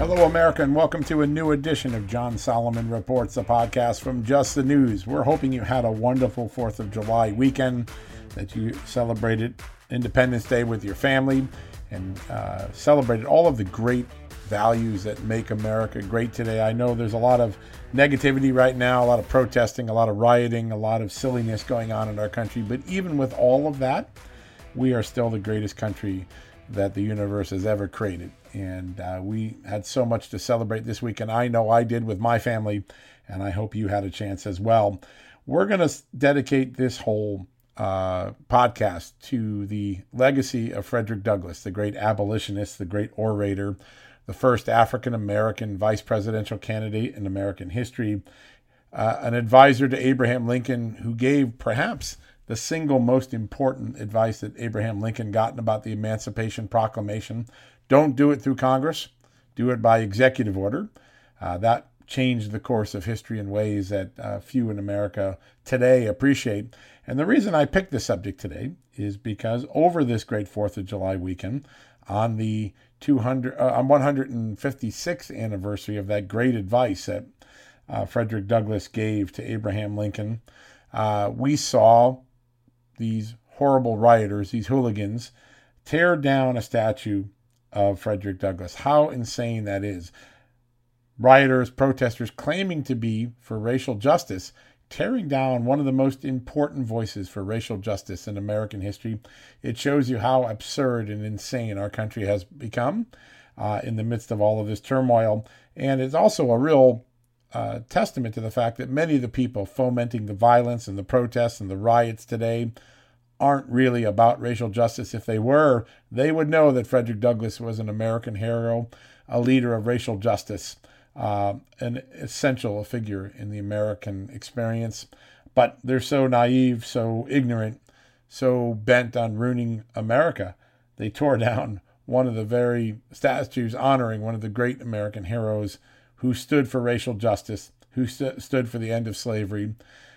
Hello, America, and welcome to a new edition of John Solomon Reports, a podcast from Just the News. We're hoping you had a wonderful 4th of July weekend, that you celebrated Independence Day with your family, and uh, celebrated all of the great values that make America great today. I know there's a lot of negativity right now, a lot of protesting, a lot of rioting, a lot of silliness going on in our country, but even with all of that, we are still the greatest country that the universe has ever created. And uh, we had so much to celebrate this week, and I know I did with my family, and I hope you had a chance as well. We're going to dedicate this whole uh, podcast to the legacy of Frederick Douglass, the great abolitionist, the great orator, the first African American vice presidential candidate in American history, uh, an advisor to Abraham Lincoln who gave perhaps the single most important advice that Abraham Lincoln gotten about the Emancipation Proclamation. Don't do it through Congress, do it by executive order. Uh, that changed the course of history in ways that uh, few in America today appreciate. And the reason I picked this subject today is because over this great Fourth of July weekend, on the 200 uh, on 156th anniversary of that great advice that uh, Frederick Douglass gave to Abraham Lincoln, uh, we saw these horrible rioters, these hooligans, tear down a statue of Frederick Douglass. How insane that is. Rioters, protesters claiming to be for racial justice, tearing down one of the most important voices for racial justice in American history. It shows you how absurd and insane our country has become uh, in the midst of all of this turmoil. And it's also a real uh, testament to the fact that many of the people fomenting the violence and the protests and the riots today aren't really about racial justice. If they were, they would know that Frederick Douglass was an American hero, a leader of racial justice, uh, an essential figure in the American experience. But they're so naive, so ignorant, so bent on ruining America. They tore down one of the very statues honoring one of the great American heroes who stood for racial justice, who st- stood for the end of slavery,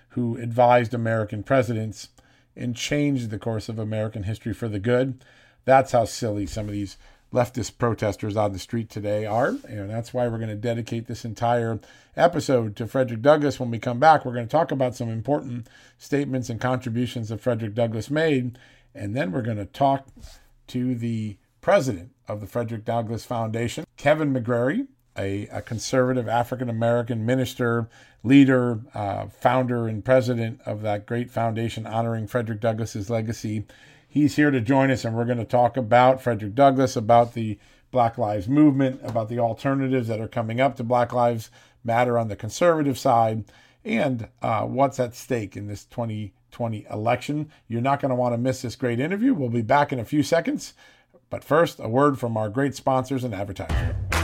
who advised American presidents and changed the course of American history for the good. That's how silly some of these leftist protesters on the street today are. And that's why we're going to dedicate this entire episode to Frederick Douglass. When we come back, we're going to talk about some important statements and contributions that Frederick Douglass made. And then we're going to talk to the president of the Frederick Douglass Foundation, Kevin McGary, a, a conservative African American minister, leader, uh, founder, and president of that great foundation honoring Frederick Douglass's legacy. He's here to join us, and we're going to talk about Frederick Douglass, about the Black Lives Movement, about the alternatives that are coming up to Black Lives Matter on the conservative side, and uh, what's at stake in this 2020 election. You're not going to want to miss this great interview. We'll be back in a few seconds. But first, a word from our great sponsors and advertisers.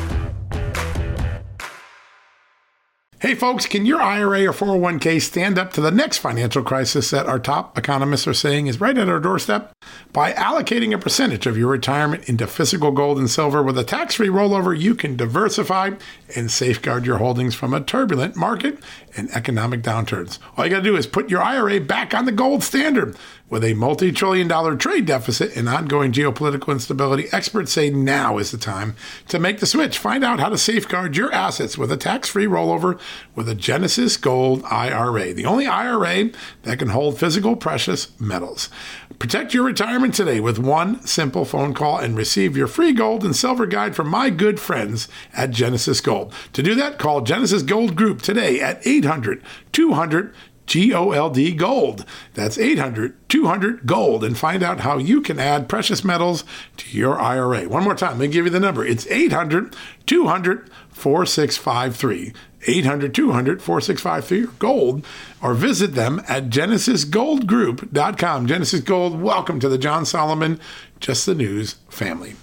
Hey folks, can your IRA or 401k stand up to the next financial crisis that our top economists are saying is right at our doorstep? By allocating a percentage of your retirement into physical gold and silver with a tax free rollover, you can diversify and safeguard your holdings from a turbulent market and economic downturns. All you got to do is put your IRA back on the gold standard. With a multi trillion dollar trade deficit and ongoing geopolitical instability, experts say now is the time to make the switch. Find out how to safeguard your assets with a tax free rollover with a Genesis Gold IRA, the only IRA that can hold physical precious metals. Protect your retirement today with one simple phone call and receive your free gold and silver guide from my good friends at Genesis Gold. To do that, call Genesis Gold Group today at 800 200 GOLD Gold. That's 800 200 Gold and find out how you can add precious metals to your IRA. One more time, let me give you the number. It's 800 200 4653. 800 200 4653 gold or visit them at genesisgoldgroup.com. Genesis Gold, welcome to the John Solomon Just the News family.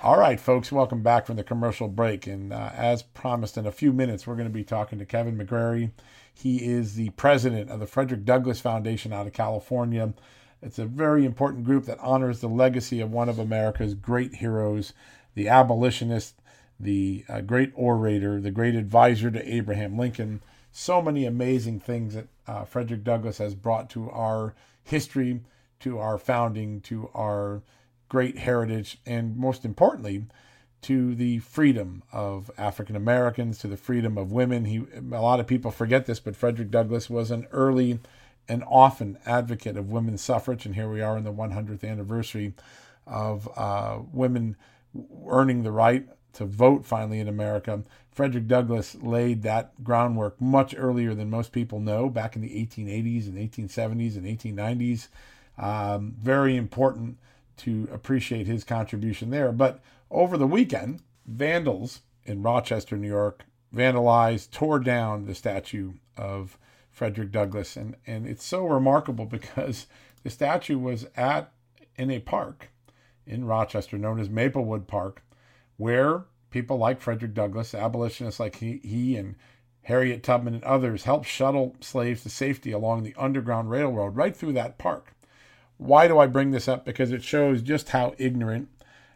All right, folks, welcome back from the commercial break. And uh, as promised, in a few minutes, we're going to be talking to Kevin McGary. He is the president of the Frederick Douglass Foundation out of California. It's a very important group that honors the legacy of one of America's great heroes, the abolitionist, the uh, great orator, the great advisor to Abraham Lincoln. So many amazing things that uh, Frederick Douglass has brought to our history, to our founding, to our great heritage, and most importantly, to the freedom of African Americans, to the freedom of women. He, a lot of people forget this, but Frederick Douglass was an early and often advocate of women's suffrage, and here we are in the 100th anniversary of uh, women earning the right to vote finally in America. Frederick Douglass laid that groundwork much earlier than most people know, back in the 1880s and 1870s and 1890s. Um, very important to appreciate his contribution there. But over the weekend, vandals in Rochester, New York, vandalized, tore down the statue of Frederick Douglass. And, and it's so remarkable because the statue was at in a park in Rochester known as Maplewood Park, where people like Frederick Douglass, abolitionists like he, he and Harriet Tubman and others helped shuttle slaves to safety along the Underground Railroad right through that park. Why do I bring this up? Because it shows just how ignorant,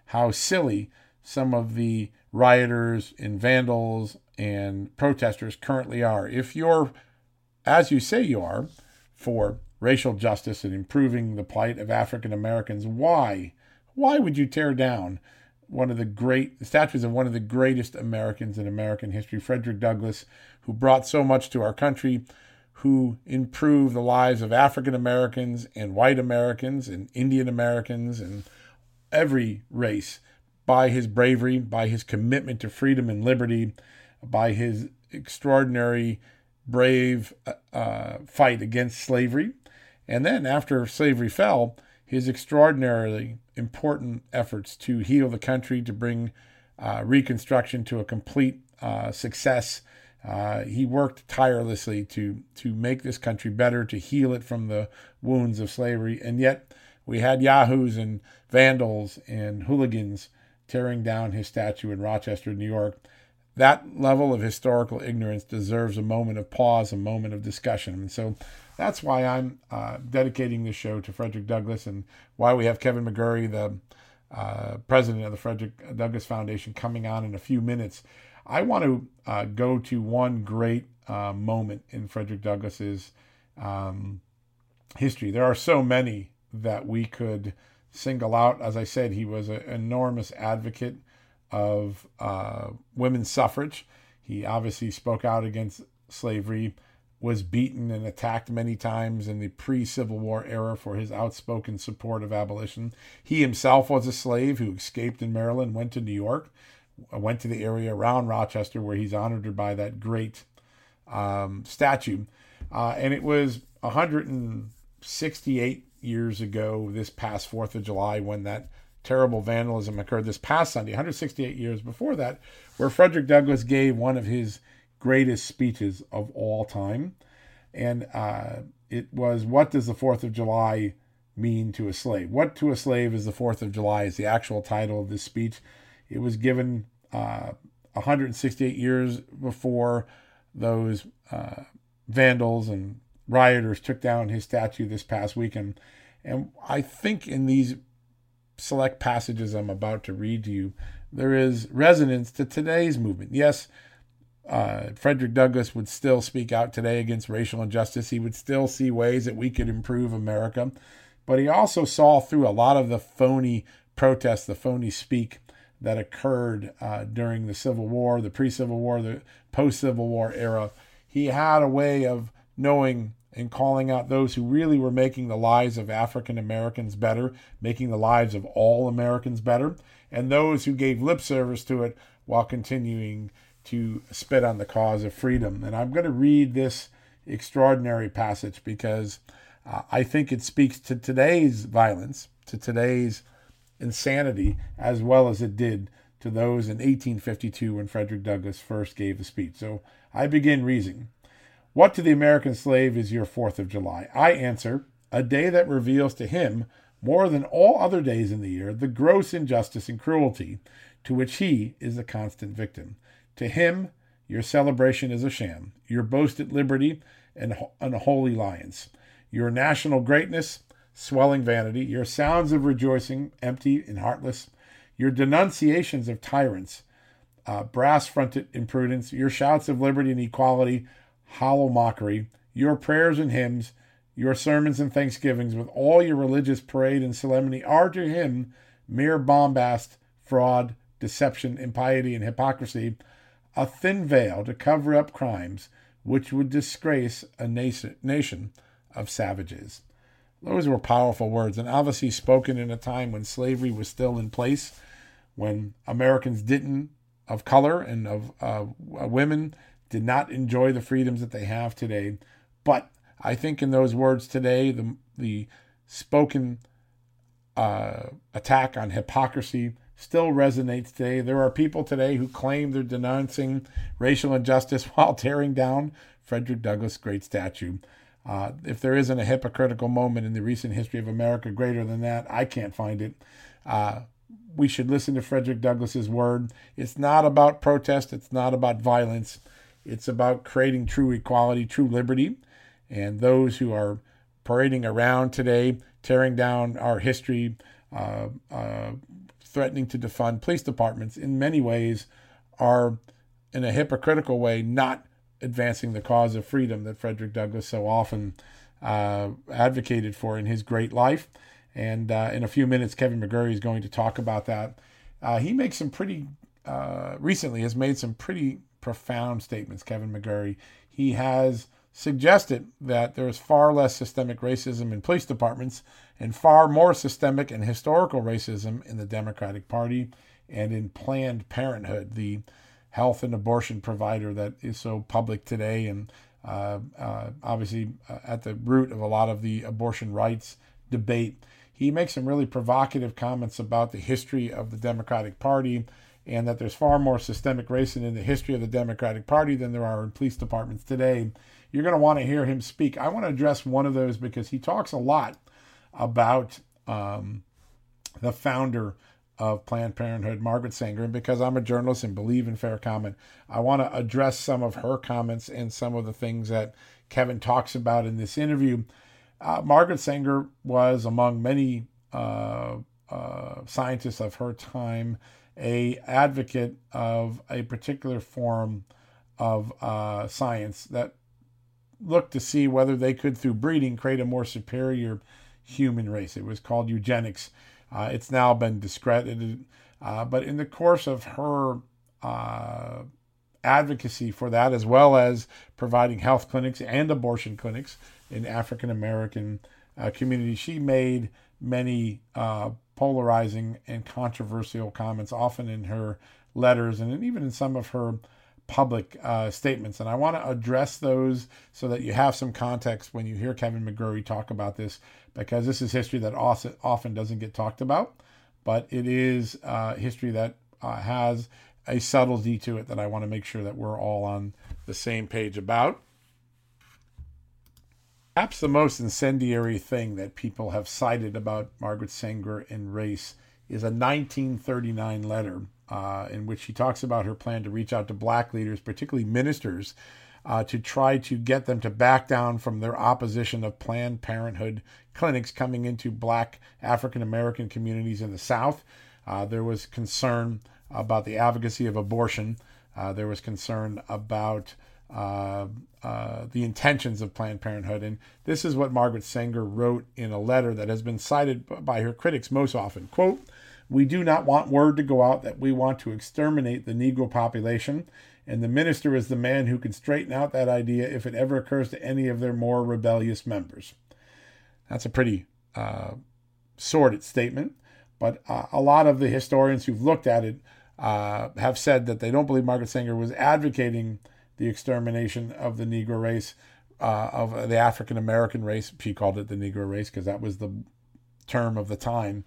how silly some of the rioters and vandals and protesters currently are. If you're, as you say you are, for racial justice and improving the plight of African Americans, why? Why would you tear down one of the great statues of one of the greatest Americans in American history, Frederick Douglass, who brought so much to our country, who improved the lives of African Americans and white Americans and Indian Americans and every race by his bravery, by his commitment to freedom and liberty, by his extraordinary, brave uh, uh, fight against slavery. And then after slavery fell, his extraordinarily important efforts to heal the country, to bring uh, Reconstruction to a complete uh, success. Uh, he worked tirelessly to to make this country better, to heal it from the wounds of slavery, and yet we had yahoos and vandals and hooligans tearing down his statue in Rochester, New York. That level of historical ignorance deserves a moment of pause, a moment of discussion. And so that's why I'm uh, dedicating this show to Frederick Douglass and why we have Kevin McGary, the uh, president of the Frederick Douglass Foundation, coming on in a few minutes. I want to uh, go to one great uh, moment in Frederick Douglass's um, history. There are so many that we could single out. As I said, he was an enormous advocate of uh, women's suffrage. He obviously spoke out against slavery was beaten and attacked many times in the pre Civil War era for his outspoken support of abolition. He himself was a slave who escaped in Maryland, went to New York, went to the area around Rochester where he's honored by that great um, statue. Uh, and it was 168 years ago, this past 4th of July, when that terrible vandalism occurred this past Sunday, 168 years before that, where Frederick Douglass gave one of his greatest speeches of all time. And uh, it was, What does the 4th of July mean to a slave? What to a slave is the 4th of July, is the actual title of this speech. It was given uh, 168 years before those uh, vandals and rioters took down his statue this past weekend. And I think in these select passages I'm about to read to you, there is resonance to today's movement. Yes, uh, Frederick Douglass would still speak out today against racial injustice. He would still see ways that we could improve America. But he also saw through a lot of the phony protests, the phony speak that occurred uh, during the Civil War, the pre Civil War, the post Civil War era. He had a way of knowing and calling out those who really were making the lives of African Americans better, making the lives of all Americans better, and those who gave lip service to it while continuing to spit on the cause of freedom. And I'm going to read this extraordinary passage because uh, I think it speaks to today's violence, to today's insanity, as well as it did to those in 1852 when Frederick Douglass first gave the speech. So I begin reading. What to the American slave is your Fourth of July? I answer, a day that reveals to him, more than all other days in the year, the gross injustice and cruelty to which he is a constant victim. To him, your celebration is a sham, your boasted liberty, and unholy lions, your national greatness, swelling vanity, your sounds of rejoicing, empty and heartless, your denunciations of tyrants, uh, brass fronted imprudence, your shouts of liberty and equality, hollow mockery, your prayers and hymns, your sermons and thanksgivings, with all your religious parade and solemnity, are to him mere bombast, fraud, deception, impiety, and hypocrisy, a thin veil to cover up crimes which would disgrace a nation of savages. Those were powerful words, and obviously spoken in a time when slavery was still in place, when Americans didn't, of color and of uh, women, did not enjoy the freedoms that they have today. But I think in those words today, the the spoken uh, attack on hypocrisy still resonates today. There are people today who claim they're denouncing racial injustice while tearing down Frederick Douglass' great statue. Uh, if there isn't a hypocritical moment in the recent history of America greater than that, I can't find it. Uh, we should listen to Frederick Douglass's word. It's not about protest. It's not about violence. It's about creating true equality, true liberty. And those who are parading around today, tearing down our history, uh, uh, threatening to defund police departments, in many ways are, in a hypocritical way, not advancing the cause of freedom that Frederick Douglass so often uh, advocated for in his great life. And uh, in a few minutes, Kevin McGary is going to talk about that. Uh, he makes some pretty, uh, recently has made some pretty profound statements, Kevin McGary. He has suggested that there is far less systemic racism in police departments and far more systemic and historical racism in the Democratic Party and in Planned Parenthood, the health and abortion provider that is so public today and uh, uh, obviously uh, at the root of a lot of the abortion rights debate. He makes some really provocative comments about the history of the Democratic Party and that there's far more systemic racism in the history of the Democratic Party than there are in police departments today. You're going to want to hear him speak. I want to address one of those because he talks a lot about um, the founder of Planned Parenthood, Margaret Sanger. And because I'm a journalist and believe in fair comment, I want to address some of her comments and some of the things that Kevin talks about in this interview. Uh, Margaret Sanger was, among many uh, uh, scientists of her time, a advocate of a particular form of uh, science that looked to see whether they could, through breeding, create a more superior human race. It was called eugenics uh, it's now been discredited. Uh, but in the course of her uh, advocacy for that, as well as providing health clinics and abortion clinics in African American uh, communities, she made many uh, polarizing and controversial comments, often in her letters and even in some of her public uh, statements. And I want to address those so that you have some context when you hear Kevin McGary talk about this, because this is history that often doesn't get talked about, but it is uh, history that uh, has a subtlety to it that I want to make sure that we're all on the same page about. Perhaps the most incendiary thing that people have cited about Margaret Sanger and race is a 1939 letter uh, in which she talks about her plan to reach out to black leaders, particularly ministers, uh, to try to get them to back down from their opposition of Planned Parenthood clinics coming into black African American communities in the South. Uh, there was concern about the advocacy of abortion. Uh, there was concern about uh, uh, the intentions of Planned Parenthood. And this is what Margaret Sanger wrote in a letter that has been cited by her critics most often. Quote, we do not want word to go out that we want to exterminate the Negro population, and the minister is the man who can straighten out that idea if it ever occurs to any of their more rebellious members. That's a pretty uh, sordid statement, but uh, a lot of the historians who've looked at it uh, have said that they don't believe Margaret Sanger was advocating the extermination of the Negro race, uh, of the African American race. She called it the Negro race because that was the term of the time.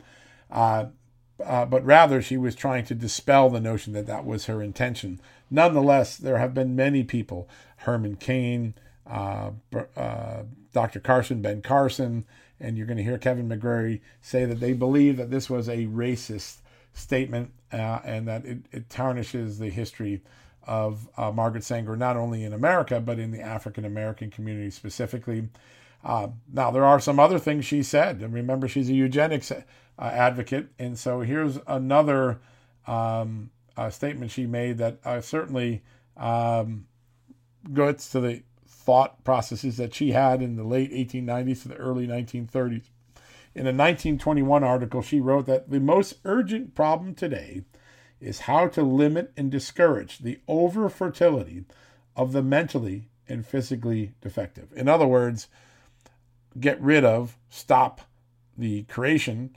Uh, but rather she was trying to dispel the notion that that was her intention. Nonetheless, there have been many people, Herman Cain, uh, uh, Dr. Carson, Ben Carson, and you're going to hear Kevin McGary say that they believe that this was a racist statement uh, and that it, it, tarnishes the history of uh, Margaret Sanger, not only in America, but in the African American community specifically. Uh, now, there are some other things she said. And remember, she's a eugenics uh, advocate. And so here's another um, uh, statement she made that uh, certainly um, goes to the thought processes that she had in the late 1890s to the early 1930s. In a 1921 article, she wrote that the most urgent problem today is how to limit and discourage the over fertility of the mentally and physically defective. In other words, get rid of, stop the creation,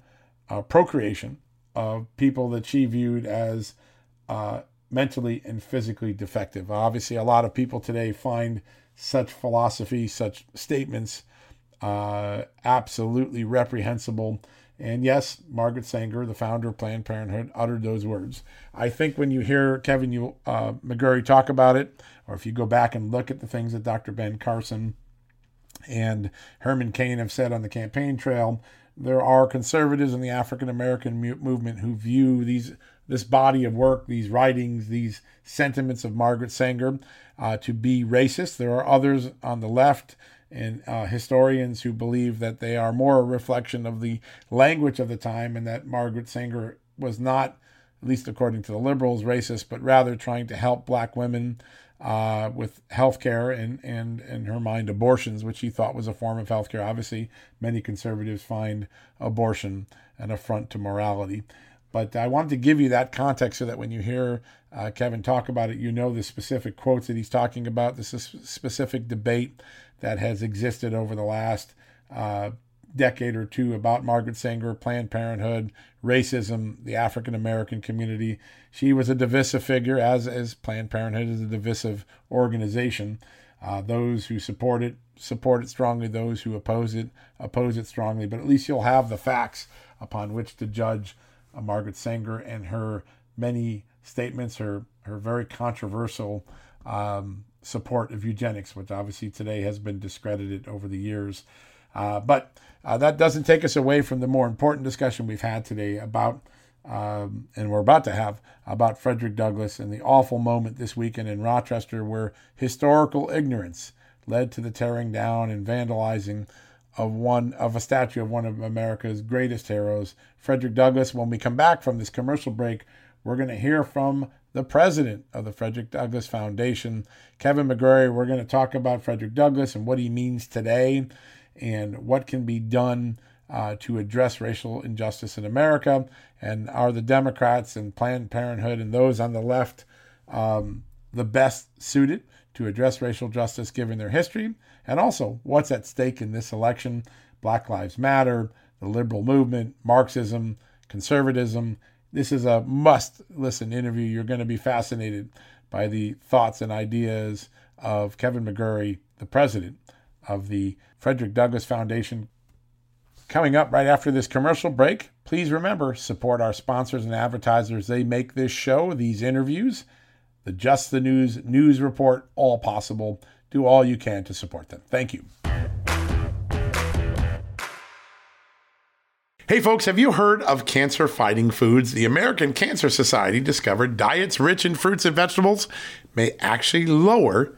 uh, procreation of people that she viewed as uh, mentally and physically defective. Obviously, a lot of people today find such philosophy, such statements, uh, absolutely reprehensible. And yes, Margaret Sanger, the founder of Planned Parenthood, uttered those words. I think when you hear Kevin you, uh, McGary talk about it, or if you go back and look at the things that Dr. Ben Carson and Herman Cain have said on the campaign trail, there are conservatives in the African American movement who view these this body of work, these writings, these sentiments of Margaret Sanger uh, to be racist. There are others on the left and uh, historians who believe that they are more a reflection of the language of the time and that Margaret Sanger was not, at least according to the liberals, racist, but rather trying to help black women uh, with health care and, and, in her mind, abortions, which he thought was a form of health care. Obviously, many conservatives find abortion an affront to morality. But I wanted to give you that context so that when you hear uh, Kevin talk about it, you know the specific quotes that he's talking about, is specific debate that has existed over the last uh, decade or two about Margaret Sanger, Planned Parenthood, racism, the African American community. She was a divisive figure, as is Planned Parenthood is a divisive organization. Uh, those who support it support it strongly. Those who oppose it oppose it strongly. But at least you'll have the facts upon which to judge uh, Margaret Sanger and her many statements, her her very controversial um, support of eugenics, which obviously today has been discredited over the years. Uh, but uh, that doesn't take us away from the more important discussion we've had today about, um, and we're about to have, about Frederick Douglass and the awful moment this weekend in Rochester where historical ignorance led to the tearing down and vandalizing of one of a statue of one of America's greatest heroes, Frederick Douglass. When we come back from this commercial break, we're going to hear from the president of the Frederick Douglass Foundation, Kevin McGary. We're going to talk about Frederick Douglass and what he means today and what can be done uh, to address racial injustice in America. And are the Democrats and Planned Parenthood and those on the left um, the best suited to address racial justice given their history? And also, what's at stake in this election? Black Lives Matter, the liberal movement, Marxism, conservatism. This is a must listen interview. You're going to be fascinated by the thoughts and ideas of Kevin McGary, the president of the Frederick Douglass Foundation. Coming up right after this commercial break, please remember support our sponsors and advertisers. They make this show, these interviews, the Just the News news report, all possible. Do all you can to support them. Thank you. Hey, folks, have you heard of cancer fighting foods? The American Cancer Society discovered diets rich in fruits and vegetables may actually lower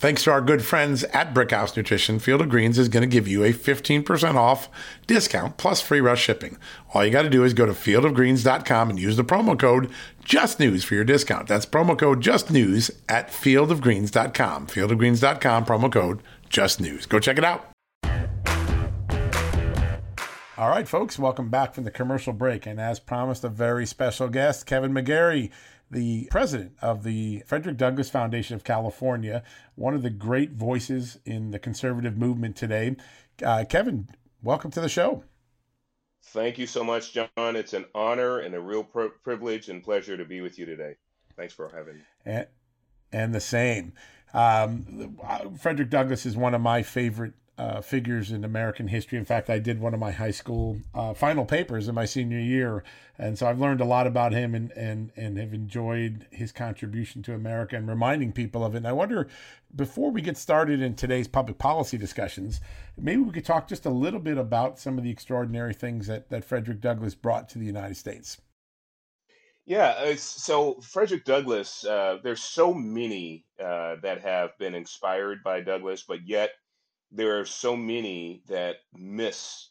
thanks to our good friends at Brickhouse Nutrition, Field of Greens is going to give you a 15% off discount plus free rush shipping. All you got to do is go to fieldofgreens.com and use the promo code JUSTNEWS for your discount. That's promo code JUSTNEWS at fieldofgreens.com. Fieldofgreens.com, promo code JUSTNEWS. Go check it out. All right, folks, welcome back from the commercial break. And as promised, a very special guest, Kevin McGary, the president of the Frederick Douglass Foundation of California, one of the great voices in the conservative movement today. Uh, Kevin, welcome to the show. Thank you so much, John. It's an honor and a real pr- privilege and pleasure to be with you today. Thanks for having me. And, and the same. Um, Frederick Douglass is one of my favorite uh, figures in American history. In fact, I did one of my high school uh, final papers in my senior year, and so I've learned a lot about him and and and have enjoyed his contribution to America and reminding people of it. And I wonder, before we get started in today's public policy discussions, maybe we could talk just a little bit about some of the extraordinary things that that Frederick Douglass brought to the United States. Yeah, so Frederick Douglass, uh, there's so many uh, that have been inspired by Douglass, but yet there are so many that miss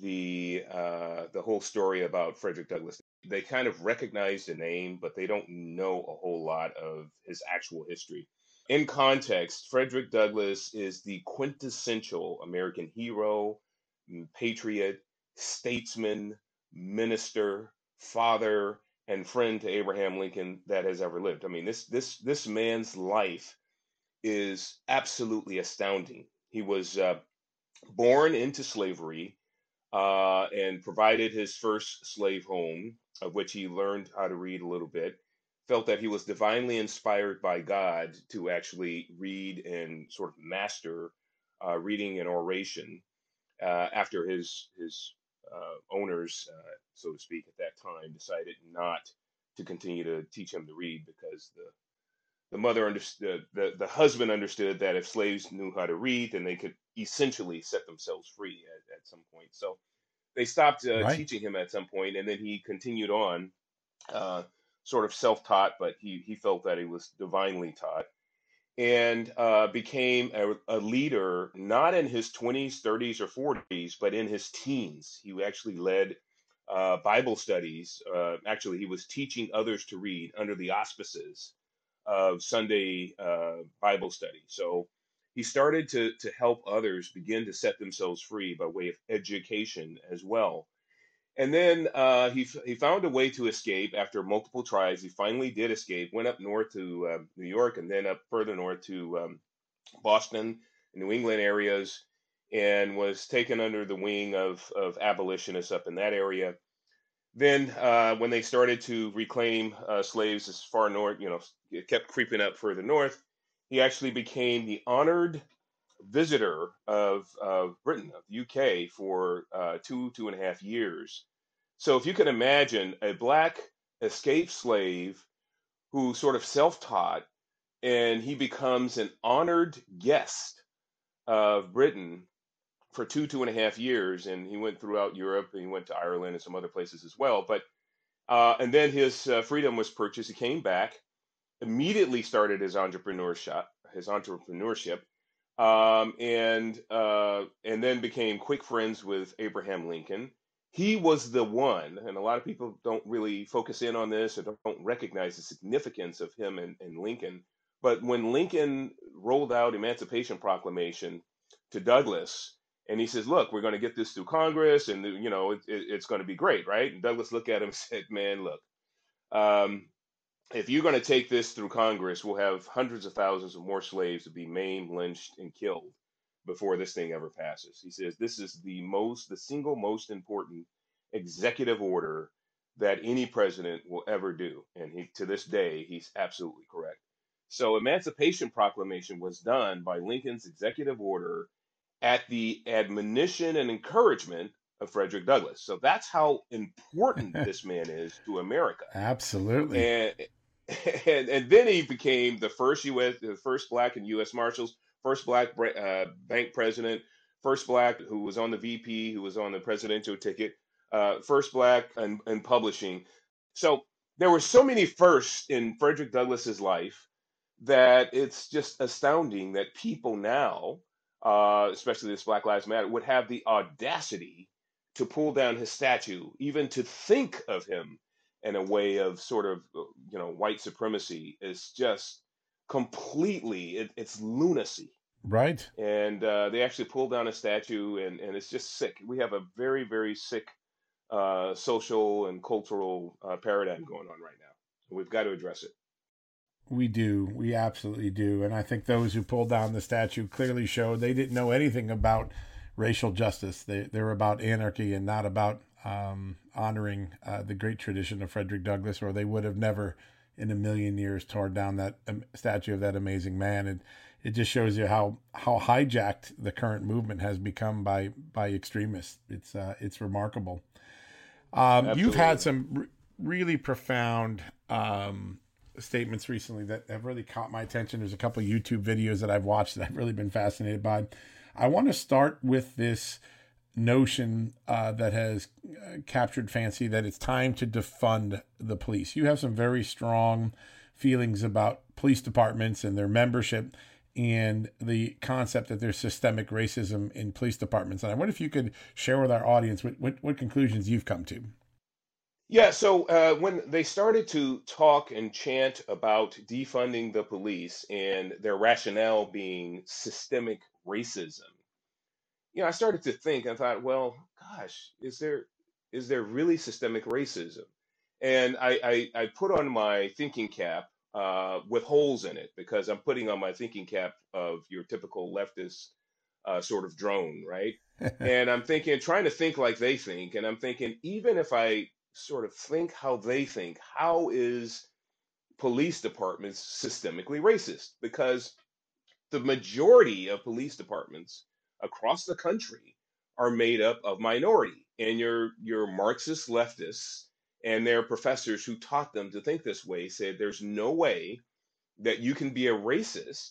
the uh, the whole story about Frederick Douglass. They kind of recognize the name, but they don't know a whole lot of his actual history. In context, Frederick Douglass is the quintessential American hero, patriot, statesman, minister, father, and friend to Abraham Lincoln that has ever lived. I mean, this this this man's life is absolutely astounding. He was uh, born into slavery uh, and provided his first slave home, of which he learned how to read a little bit. Felt that he was divinely inspired by God to actually read and sort of master uh, reading and oration uh, after his his uh, owners, uh, so to speak, at that time decided not to continue to teach him to read because the the mother understood the, the husband understood that if slaves knew how to read then they could essentially set themselves free at, at some point so they stopped uh, right. teaching him at some point and then he continued on uh, sort of self-taught but he, he felt that he was divinely taught and uh, became a, a, leader not in his 20s 30s or 40s but in his teens he actually led uh, bible studies uh, actually he was teaching others to read under the auspices of Sunday uh, Bible study. So he started to, to help others begin to set themselves free by way of education as well. And then uh, he, he found a way to escape after multiple tries. He finally did escape, went up north to uh, New York and then up further north to um, Boston, New England areas, and was taken under the wing of, of abolitionists up in that area. Then, uh, when they started to reclaim uh, slaves as far north, you know, it kept creeping up further north. He actually became the honored visitor of, of Britain, of the UK, for uh, two, two and a half years. So, if you can imagine a black escaped slave who sort of self taught and he becomes an honored guest of Britain for two two and a half years, and he went throughout Europe. And he went to Ireland and some other places as well. But uh, and then his uh, freedom was purchased. He came back, immediately started his entrepreneurship, his entrepreneurship, um, and uh, and then became quick friends with Abraham Lincoln. He was the one, and a lot of people don't really focus in on this or don't, recognize the significance of him and, and Lincoln. But when Lincoln rolled out Emancipation Proclamation to Douglass, and he says, "Look, we're going to get this through Congress, and you know it, it, it's going to be great, right?" And Douglass looked at him and said, "Man, look, um, if you're going to take this through Congress, we'll have hundreds of thousands of more slaves to be maimed, lynched, and killed before this thing ever passes." He says, "This is the most, the single most important executive order that any president will ever do," and he, to this day, he's absolutely correct. So, Emancipation Proclamation was done by Lincoln's executive order at the admonition and encouragement of Frederick Douglass. So that's how important this man is to America. Absolutely. And, and and then he became the first U.S. the first black and U.S. Marshals, first black uh, bank president, first black who was on the VP, who was on the presidential ticket, uh, first black in, in publishing. So there were so many firsts in Frederick Douglass's life that it's just astounding that people now uh, especially this Black Lives Matter, would have the audacity to pull down his statue, even to think of him in a way of sort of, you know, white supremacy is just completely, it, it's lunacy. Right. And uh, they actually pulled down a statue, and, and it's just sick. We have a very, very sick uh, social and cultural uh, paradigm going on right now. We've got to address it. We do. We absolutely do. And I think those who pulled down the statue clearly showed they didn't know anything about racial justice. They, they're about anarchy and not about um, honoring uh, the great tradition of Frederick Douglass, or they would have never in a million years torn down that um, statue of that amazing man. And it just shows you how, how hijacked the current movement has become by, by extremists. It's, uh, it's remarkable. Um, you've had some r- really profound um, statements recently that have really caught my attention. There's a couple YouTube videos that I've watched that I've really been fascinated by. I want to start with this notion uh, that has uh, captured fancy that it's time to defund the police. You have some very strong feelings about police departments and their membership and the concept that there's systemic racism in police departments. And I wonder if you could share with our audience what, what, what conclusions you've come to. Yeah, so uh, when they started to talk and chant about defunding the police and their rationale being systemic racism, you know, I started to think. I thought, well, gosh, is there is there really systemic racism? And I I, I put on my thinking cap uh, with holes in it because I'm putting on my thinking cap of your typical leftist uh, sort of drone, right? and I'm thinking, trying to think like they think, and I'm thinking, even if I sort of think how they think. How is police departments systemically racist? Because the majority of police departments across the country are made up of minority and your your Marxist leftists and their professors who taught them to think this way said there's no way that you can be a racist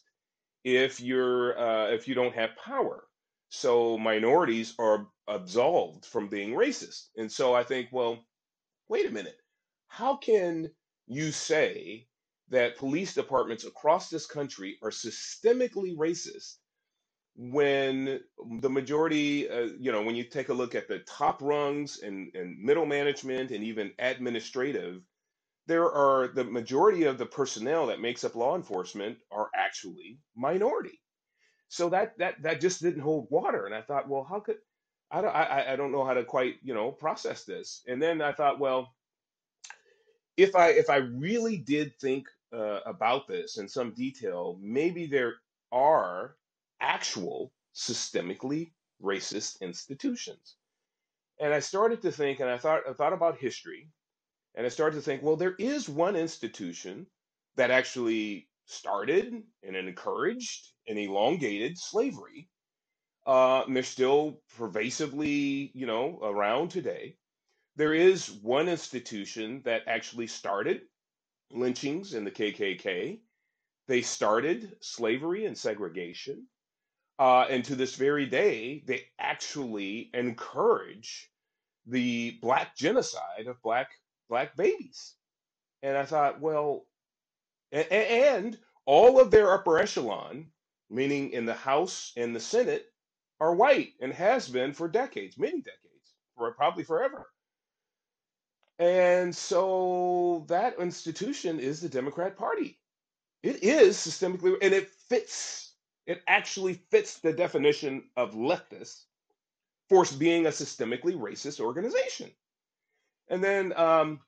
if you're uh, if you don't have power. So minorities are absolved from being racist. And so I think, well, wait a minute, how can you say that police departments across this country are systemically racist when the majority, uh, you know, when you take a look at the top rungs and, and middle management and even administrative, there are the majority of the personnel that makes up law enforcement are actually minority. So that that that just didn't hold water, and I thought, well, how could I don't I, I don't know how to quite you know process this. And then I thought, well, if I if I really did think uh, about this in some detail, maybe there are actual systemically racist institutions. And I started to think, and I thought I thought about history, and I started to think, well, there is one institution that actually started and encouraged and elongated slavery uh, and they're still pervasively, you know, around today. There is one institution that actually started lynchings in the KKK. They started slavery and segregation. Uh, and to this very day, they actually encourage the black genocide of black black babies. And I thought, well, and, and all of their upper echelon, meaning in the House and the Senate, are white and has been for decades, many decades, for probably forever. And so that institution is the Democrat Party. It is systemically, and it fits, it actually fits the definition of leftist for being a systemically racist organization. And then, um,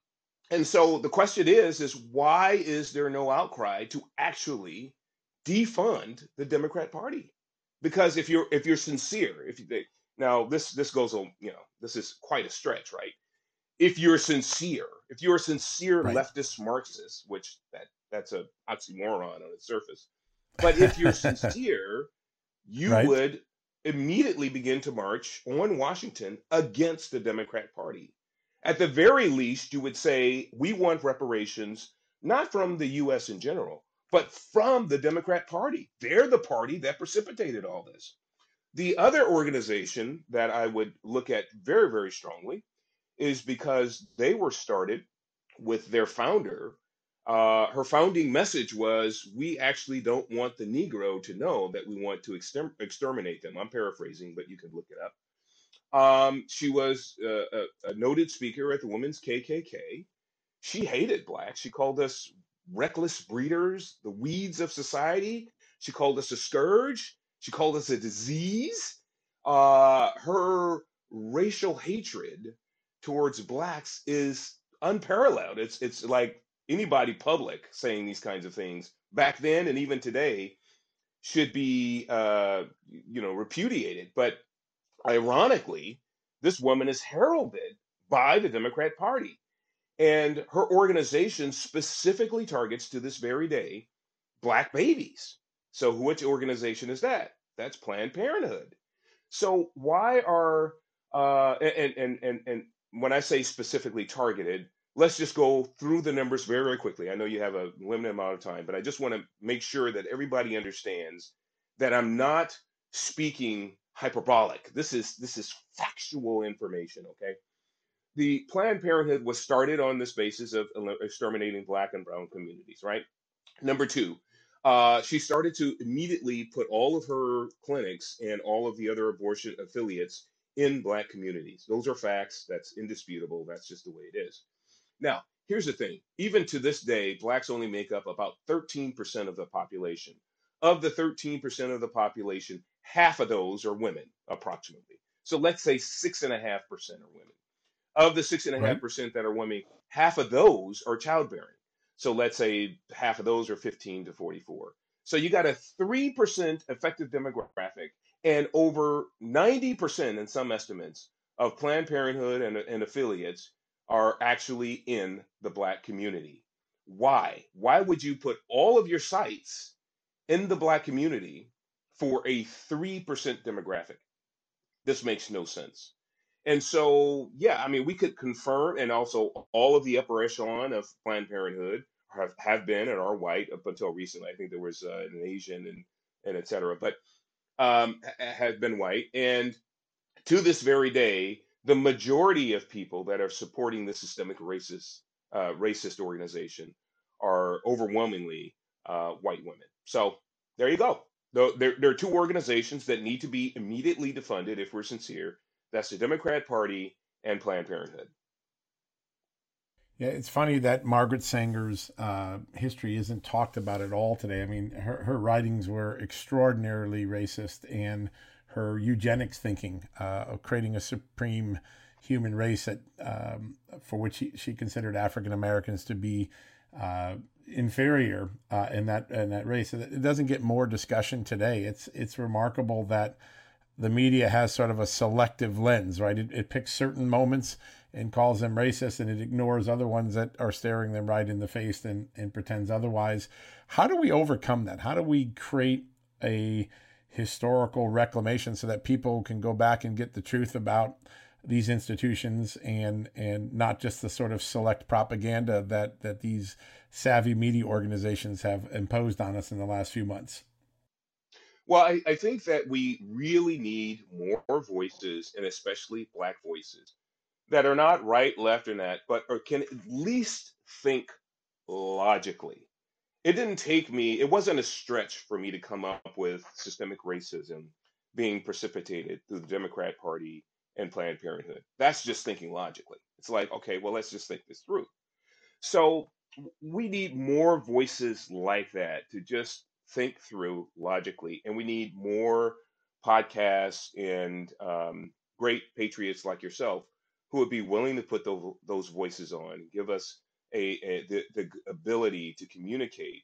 and so the question is, is why is there no outcry to actually defund the Democrat Party? Because if you're if you're sincere if you now this this goes on you know this is quite a stretch right if you're sincere if you're a sincere right. leftist marxist which that that's a oxymoron on its surface but if you're sincere you right. would immediately begin to march on washington against the democrat party at the very least you would say we want reparations not from the us in general but from the Democrat Party. They're the party that precipitated all this. The other organization that I would look at very, very strongly is because they were started with their founder. Uh, her founding message was, We actually don't want the Negro to know that we want to exterm- exterminate them. I'm paraphrasing, but you can look it up. Um, she was uh, a, a noted speaker at the Women's KKK. She hated blacks. She called us reckless breeders, the weeds of society. She called us a scourge. She called us a disease. Uh, her racial hatred towards blacks is unparalleled. It's it's like anybody public saying these kinds of things back then and even today should be uh, you know repudiated. But ironically, this woman is heralded by the Democrat Party, and her organization specifically targets to this very day black babies. So which organization is that? That's Planned Parenthood. So why are uh, and and and and when I say specifically targeted, let's just go through the numbers very very quickly. I know you have a limited amount of time, but I just want to make sure that everybody understands that I'm not speaking hyperbolic. This is this is factual information. Okay, the Planned Parenthood was started on this basis of exterminating black and brown communities. Right. Number two, uh, she started to immediately put all of her clinics and all of the other abortion affiliates in black communities. Those are facts. That's indisputable. That's just the way it is. Now, here's the thing even to this day, blacks only make up about 13% of the population. Of the 13% of the population, half of those are women, approximately. So let's say 6.5% are women. Of the 6.5% that are women, half of those are childbearing. So let's say half of those are 15 to 44. So you got a 3% effective demographic and over 90% in some estimates of Planned Parenthood and, and affiliates are actually in the black community. Why? Why would you put all of your sites in the black community for a 3% demographic? This makes no sense. And so, yeah, I mean, we could confirm, and also all of the upper echelon of Planned Parenthood have, have been and are white up until recently. I think there was uh, an Asian and and et cetera, but um, have been white. And to this very day, the majority of people that are supporting the systemic racist uh, racist organization are overwhelmingly uh, white women. So there you go. There, there are two organizations that need to be immediately defunded if we're sincere that's the Democrat Party and Planned Parenthood. Yeah, it's funny that Margaret Sanger's uh, history isn't talked about at all today. I mean, her, her writings were extraordinarily racist, and her eugenics thinking uh, of creating a supreme human race that, um, for which she, she considered African Americans to be uh, inferior uh, in that in that race. It doesn't get more discussion today. It's it's remarkable that the media has sort of a selective lens, right? It, it picks certain moments and calls them racist and it ignores other ones that are staring them right in the face and, and pretends otherwise. How do we overcome that? How do we create a historical reclamation so that people can go back and get the truth about these institutions and and not just the sort of select propaganda that that these savvy media organizations have imposed on us in the last few months? Well, I, I think that we really need more voices, and especially Black voices, that are not right, left, or that, but or can at least think logically. It didn't take me, it wasn't a stretch for me to come up with systemic racism being precipitated through the Democrat Party and Planned Parenthood. That's just thinking logically. It's like, okay, well, let's just think this through. So we need more voices like that to just think through logically. And we need more podcasts and um, great patriots like yourself who would be willing to put those, those voices on, give us a, a the, the ability to communicate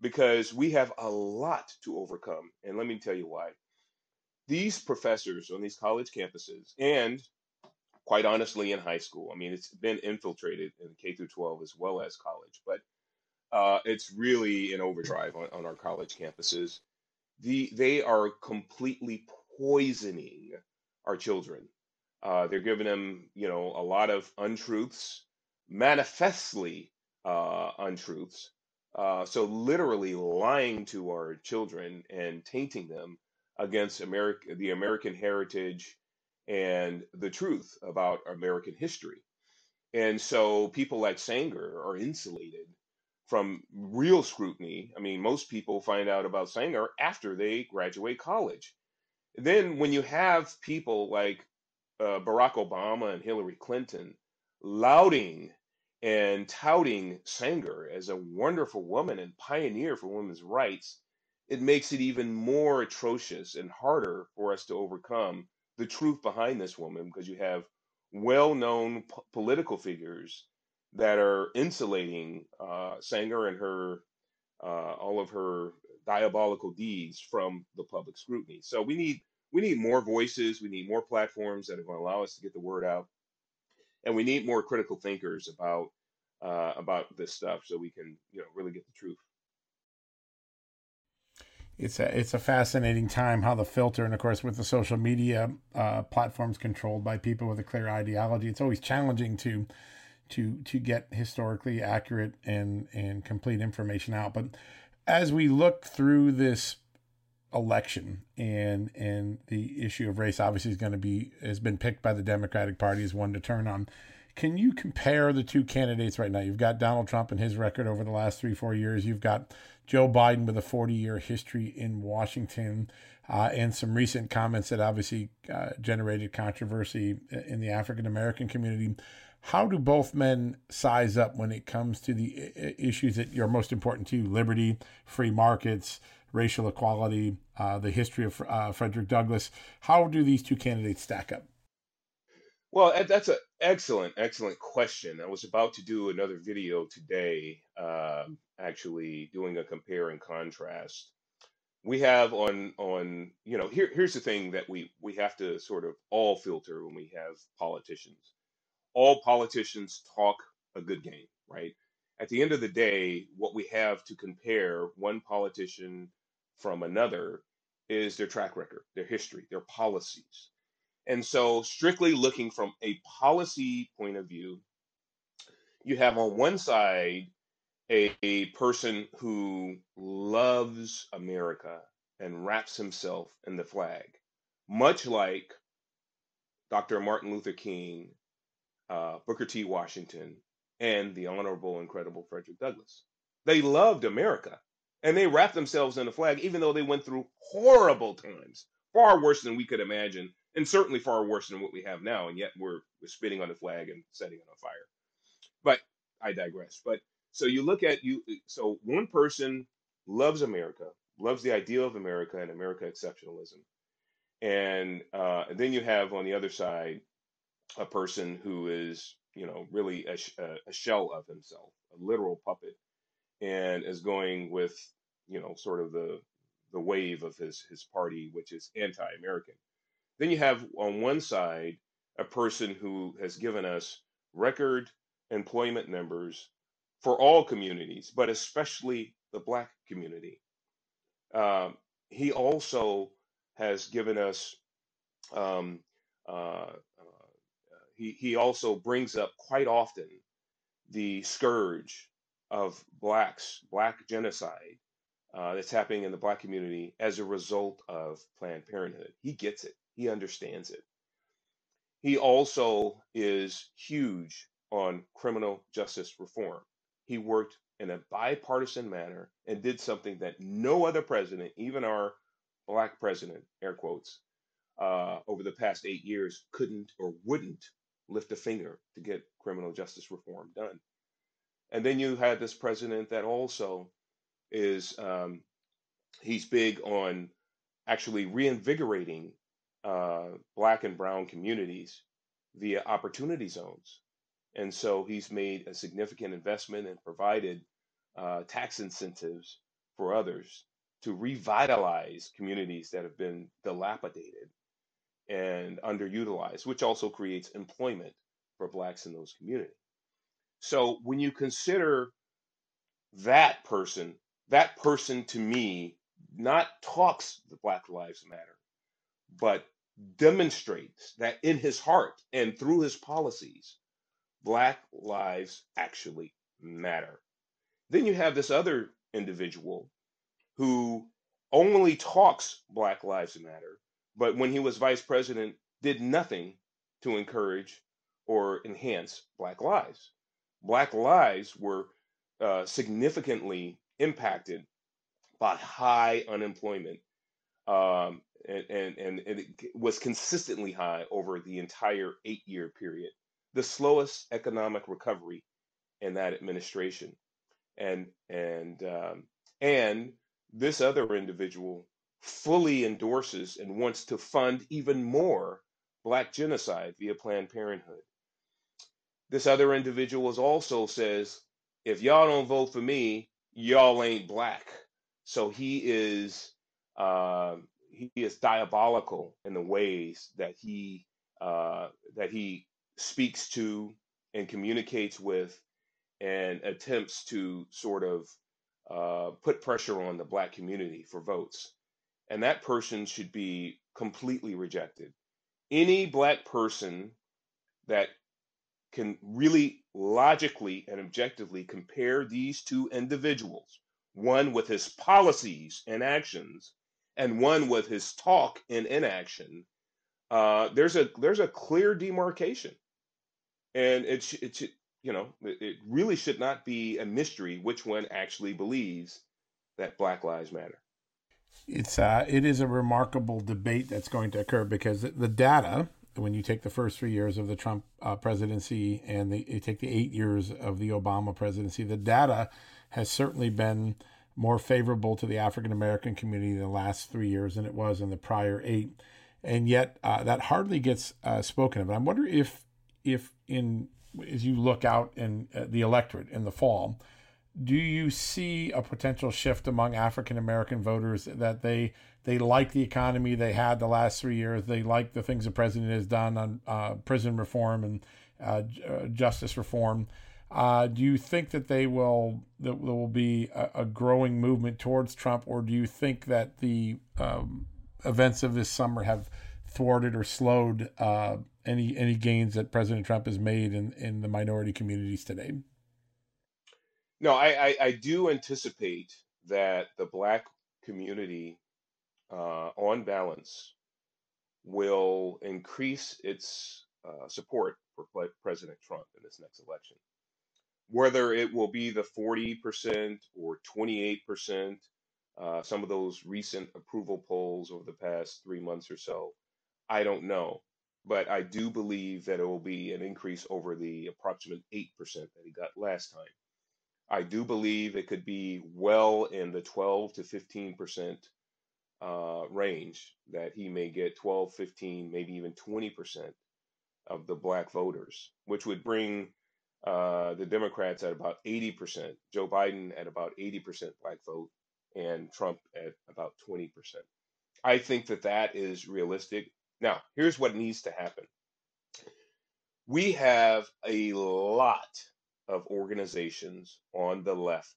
because we have a lot to overcome. And let me tell you why. These professors on these college campuses and quite honestly in high school, I mean, it's been infiltrated in K through 12 as well as college, but uh, it's really an overdrive on, on our college campuses. The they are completely poisoning our children. Uh, they're giving them, you know, a lot of untruths, manifestly uh, untruths. Uh, so literally lying to our children and tainting them against America, the American heritage, and the truth about American history. And so people like Sanger are insulated from real scrutiny. I mean, most people find out about Sanger after they graduate college. Then, when you have people like uh, Barack Obama and Hillary Clinton lauding and touting Sanger as a wonderful woman and pioneer for women's rights, it makes it even more atrocious and harder for us to overcome the truth behind this woman because you have well known p- political figures that are insulating uh, Sanger and her uh, all of her diabolical deeds from the public scrutiny. So we need we need more voices. We need more platforms that are going to allow us to get the word out, and we need more critical thinkers about uh, about this stuff so we can you know really get the truth. It's a it's a fascinating time how the filter and of course with the social media uh, platforms controlled by people with a clear ideology, it's always challenging to to to get historically accurate and and complete information out. But as we look through this election and and the issue of race obviously is going to be has been picked by the Democratic Party as one to turn on. Can you compare the two candidates right now? You've got Donald Trump and his record over the last three, four years. You've got Joe Biden with a 40 year history in Washington uh, and some recent comments that obviously uh, generated controversy in the African American community. How do both men size up when it comes to the issues that are most important to you? Liberty, free markets, racial equality, uh, the history of uh, Frederick Douglass. How do these two candidates stack up? Well, that's an excellent, excellent question. I was about to do another video today, uh, actually doing a compare and contrast. We have on on you know here here's the thing that we we have to sort of all filter when we have politicians all politicians talk a good game, right? At the end of the day, what we have to compare one politician from another is their track record, their history, their policies. And so, strictly looking from a policy point of view, you have on one side a, a person who loves America and wraps himself in the flag, much like Dr. Martin Luther King uh, Booker T. Washington, and the Honorable, Incredible Frederick Douglass. They loved America and they wrapped themselves in the flag, even though they went through horrible times, far worse than we could imagine, and certainly far worse than what we have now. And yet we're, we're spitting on the flag and setting it on fire. But I digress. But so you look at you, so one person loves America, loves the idea of America and America exceptionalism. And, uh, and then you have on the other side a person who is, you know, really a, a shell of himself, a literal puppet, and is going with, you know, sort of the the wave of his his party, which is anti-American. Then you have on one side a person who has given us record employment numbers for all communities, but especially the black community. Um, he also has given us um, uh, he, he also brings up quite often the scourge of blacks, black genocide uh, that's happening in the black community as a result of Planned Parenthood. He gets it, he understands it. He also is huge on criminal justice reform. He worked in a bipartisan manner and did something that no other president, even our black president, air quotes, uh, over the past eight years, couldn't or wouldn't lift a finger to get criminal justice reform done. And then you had this president that also is um, he's big on actually reinvigorating uh, black and brown communities via opportunity zones. And so he's made a significant investment and provided uh, tax incentives for others to revitalize communities that have been dilapidated and underutilized, which also creates employment for blacks in those communities. So when you consider that person, that person to me not talks the Black Lives Matter, but demonstrates that in his heart and through his policies, Black lives actually matter. Then you have this other individual who only talks Black Lives Matter, but when he was vice president, did nothing to encourage or enhance Black lives. Black lives were uh, significantly impacted by high unemployment, um, and, and, and it was consistently high over the entire eight year period, the slowest economic recovery in that administration. And, and, um, and this other individual fully endorses and wants to fund even more black genocide via Planned Parenthood. This other individual also says, if y'all don't vote for me, y'all ain't black. So he is uh, he is diabolical in the ways that he uh, that he speaks to and communicates with and attempts to sort of uh, put pressure on the black community for votes. And that person should be completely rejected. Any black person that can really logically and objectively compare these two individuals, one with his policies and actions, and one with his talk and inaction, uh, there's a there's a clear demarcation, and it sh- it should you know it, it really should not be a mystery which one actually believes that Black Lives Matter. It's uh, it is a remarkable debate that's going to occur because the data, when you take the first three years of the Trump uh, presidency and the, you take the eight years of the Obama presidency, the data has certainly been more favorable to the African American community in the last three years than it was in the prior eight, and yet uh, that hardly gets uh, spoken of. And I wonder if if in as you look out in uh, the electorate in the fall, do you see a potential shift among African American voters that they they like the economy they had the last three years, they like the things the president has done on uh, prison reform and uh, uh justice reform. Uh, do you think that they will that there will be a, a, growing movement towards Trump, or do you think that the um, events of this summer have thwarted or slowed uh, any any gains that President Trump has made in, in the minority communities today? No, I, I, I do anticipate that the black community, uh, on balance, will increase its uh, support for President Trump in this next election whether it will be the 40% or 28%, uh, some of those recent approval polls over the past three months or so, I don't know. But I do believe that it will be an increase over the approximate 8% that he got last time. I do believe it could be well in the 12 to 15% uh, range that he may get 12, 15, maybe even 20% of the black voters, which would bring uh, the Democrats at about 80%, Joe Biden at about 80% black vote, and Trump at about 20%. I think that that is realistic. Now, here's what needs to happen we have a lot of organizations on the left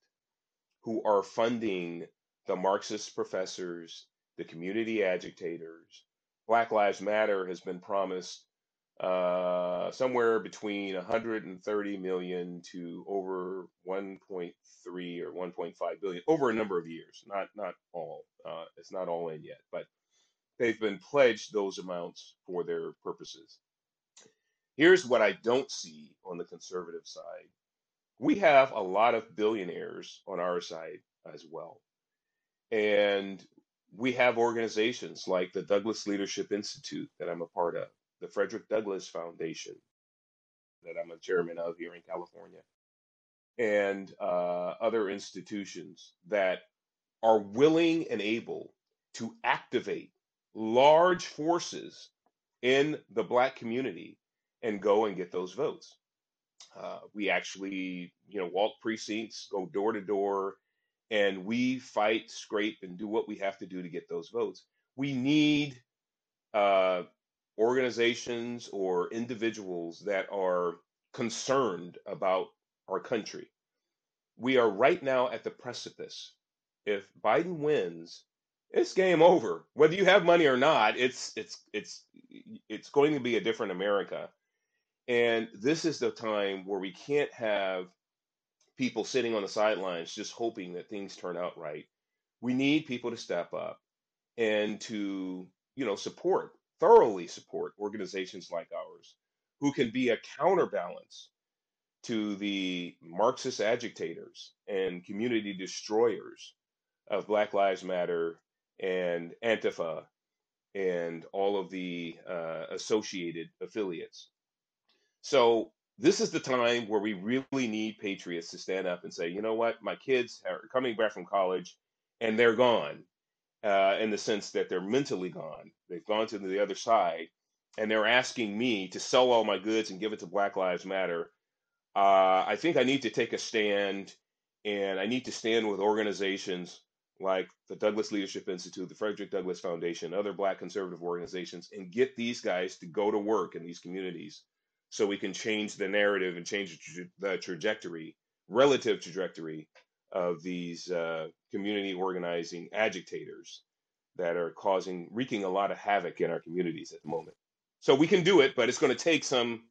who are funding the Marxist professors, the community agitators. Black Lives Matter has been promised uh, somewhere between 130 million to over 1.3 or 1.5 billion over a number of years. Not not all. Uh, it's not all in yet, but they've been pledged those amounts for their purposes. Here's what I don't see on the conservative side. We have a lot of billionaires on our side as well. And we have organizations like the Douglass Leadership Institute that I'm a part of the Frederick Douglass Foundation that I'm a chairman of here in California, and uh, other institutions that are willing and able to activate large forces in the black community and go and get those votes. Uh, we actually, you know, walk precincts, go door to door, and we fight, scrape, and do what we have to do to get those votes. We need uh, organizations or individuals that are concerned about our country. We are right now at the precipice. If Biden wins, it's game over. Whether you have money or not, it's it's it's it's going to be a different America. And this is the time where we can't have people sitting on the sidelines just hoping that things turn out right. We need people to step up and to, you know, support thoroughly support organizations like ours who can be a counterbalance to the Marxist agitators and community destroyers of Black Lives Matter and Antifa and all of the uh, associated affiliates. So, this is the time where we really need patriots to stand up and say, you know what, my kids are coming back from college and they're gone uh, in the sense that they're mentally gone. They've gone to the other side, and they're asking me to sell all my goods and give it to Black Lives Matter. Uh, I think I need to take a stand, and I need to stand with organizations like the Douglass Leadership Institute, the Frederick Douglass Foundation, other Black conservative organizations, and get these guys to go to work in these communities so we can change the narrative and change the, trajectory, relative trajectory of these uh, community organizing agitators that are causing, wreaking a lot of havoc in our communities at the moment. So we can do it, but it's going to take some,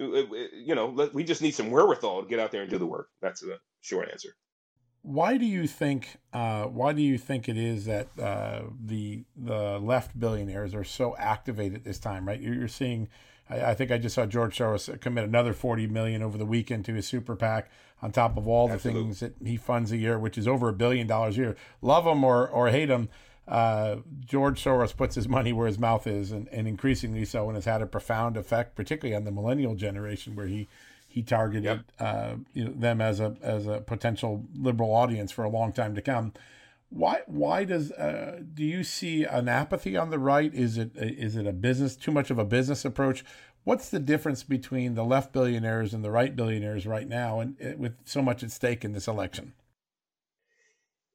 uh, uh, you know, we just need some wherewithal to get out there and do the work. That's the short answer. Why do you think? Uh, why do you think it is that uh, the the left billionaires are so activated this time? Right, you're, you're seeing. I, I, think I just saw George Soros commit another forty million over the weekend to his super PAC, on top of all the Absolutely. things that he funds a year, which is over a billion dollars a year. Love him or or hate him, uh, George Soros puts his money where his mouth is, and, and increasingly so, and has had a profound effect, particularly on the millennial generation, where he he targeted yep. uh, you know, them as a as a potential liberal audience for a long time to come. Why why does uh, do you see an apathy on the right? Is it is it a business too much of a business approach? What's the difference between the left billionaires and the right billionaires right now, and with so much at stake in this election?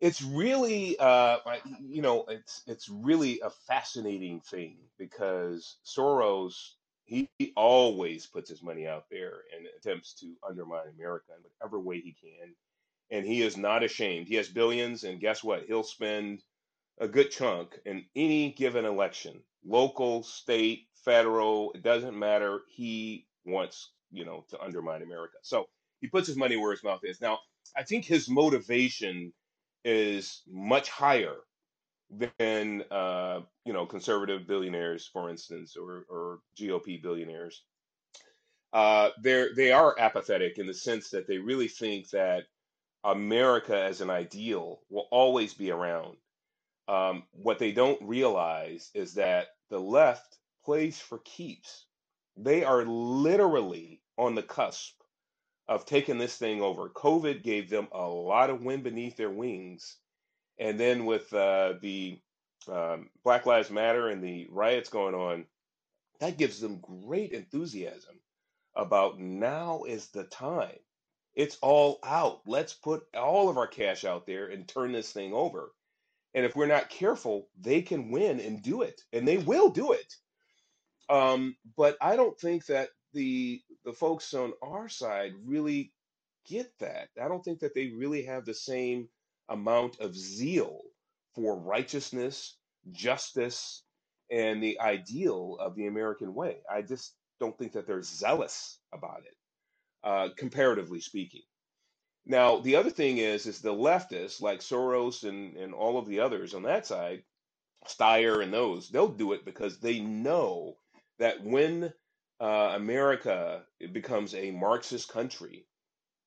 it's really uh, you know it's it's really a fascinating thing because Soros he, he always puts his money out there and attempts to undermine America in whatever way he can, and he is not ashamed. He has billions, and guess what? He'll spend a good chunk in any given election, local, state, federal. It doesn't matter. He wants you know to undermine America, so he puts his money where his mouth is. Now, I think his motivation is much higher than uh, you know conservative billionaires, for instance, or, or GOP billionaires. Uh, they're they are apathetic in the sense that they really think that America as an ideal will always be around. Um, what they don't realize is that the left plays for keeps. They are literally on the cusp of taking this thing over. COVID gave them a lot of wind beneath their wings. And then with uh, the um, Black Lives Matter and the riots going on, that gives them great enthusiasm about now is the time. It's all out. Let's put all of our cash out there and turn this thing over. And if we're not careful, they can win and do it, and they will do it. Um, but I don't think that the the folks on our side really get that. I don't think that they really have the same amount of zeal for righteousness, justice, and the ideal of the American way. I just don't think that they're zealous about it, uh, comparatively speaking. Now, the other thing is, is the leftists like Soros and, and all of the others on that side, Steyer and those, they'll do it because they know that when uh, America becomes a Marxist country,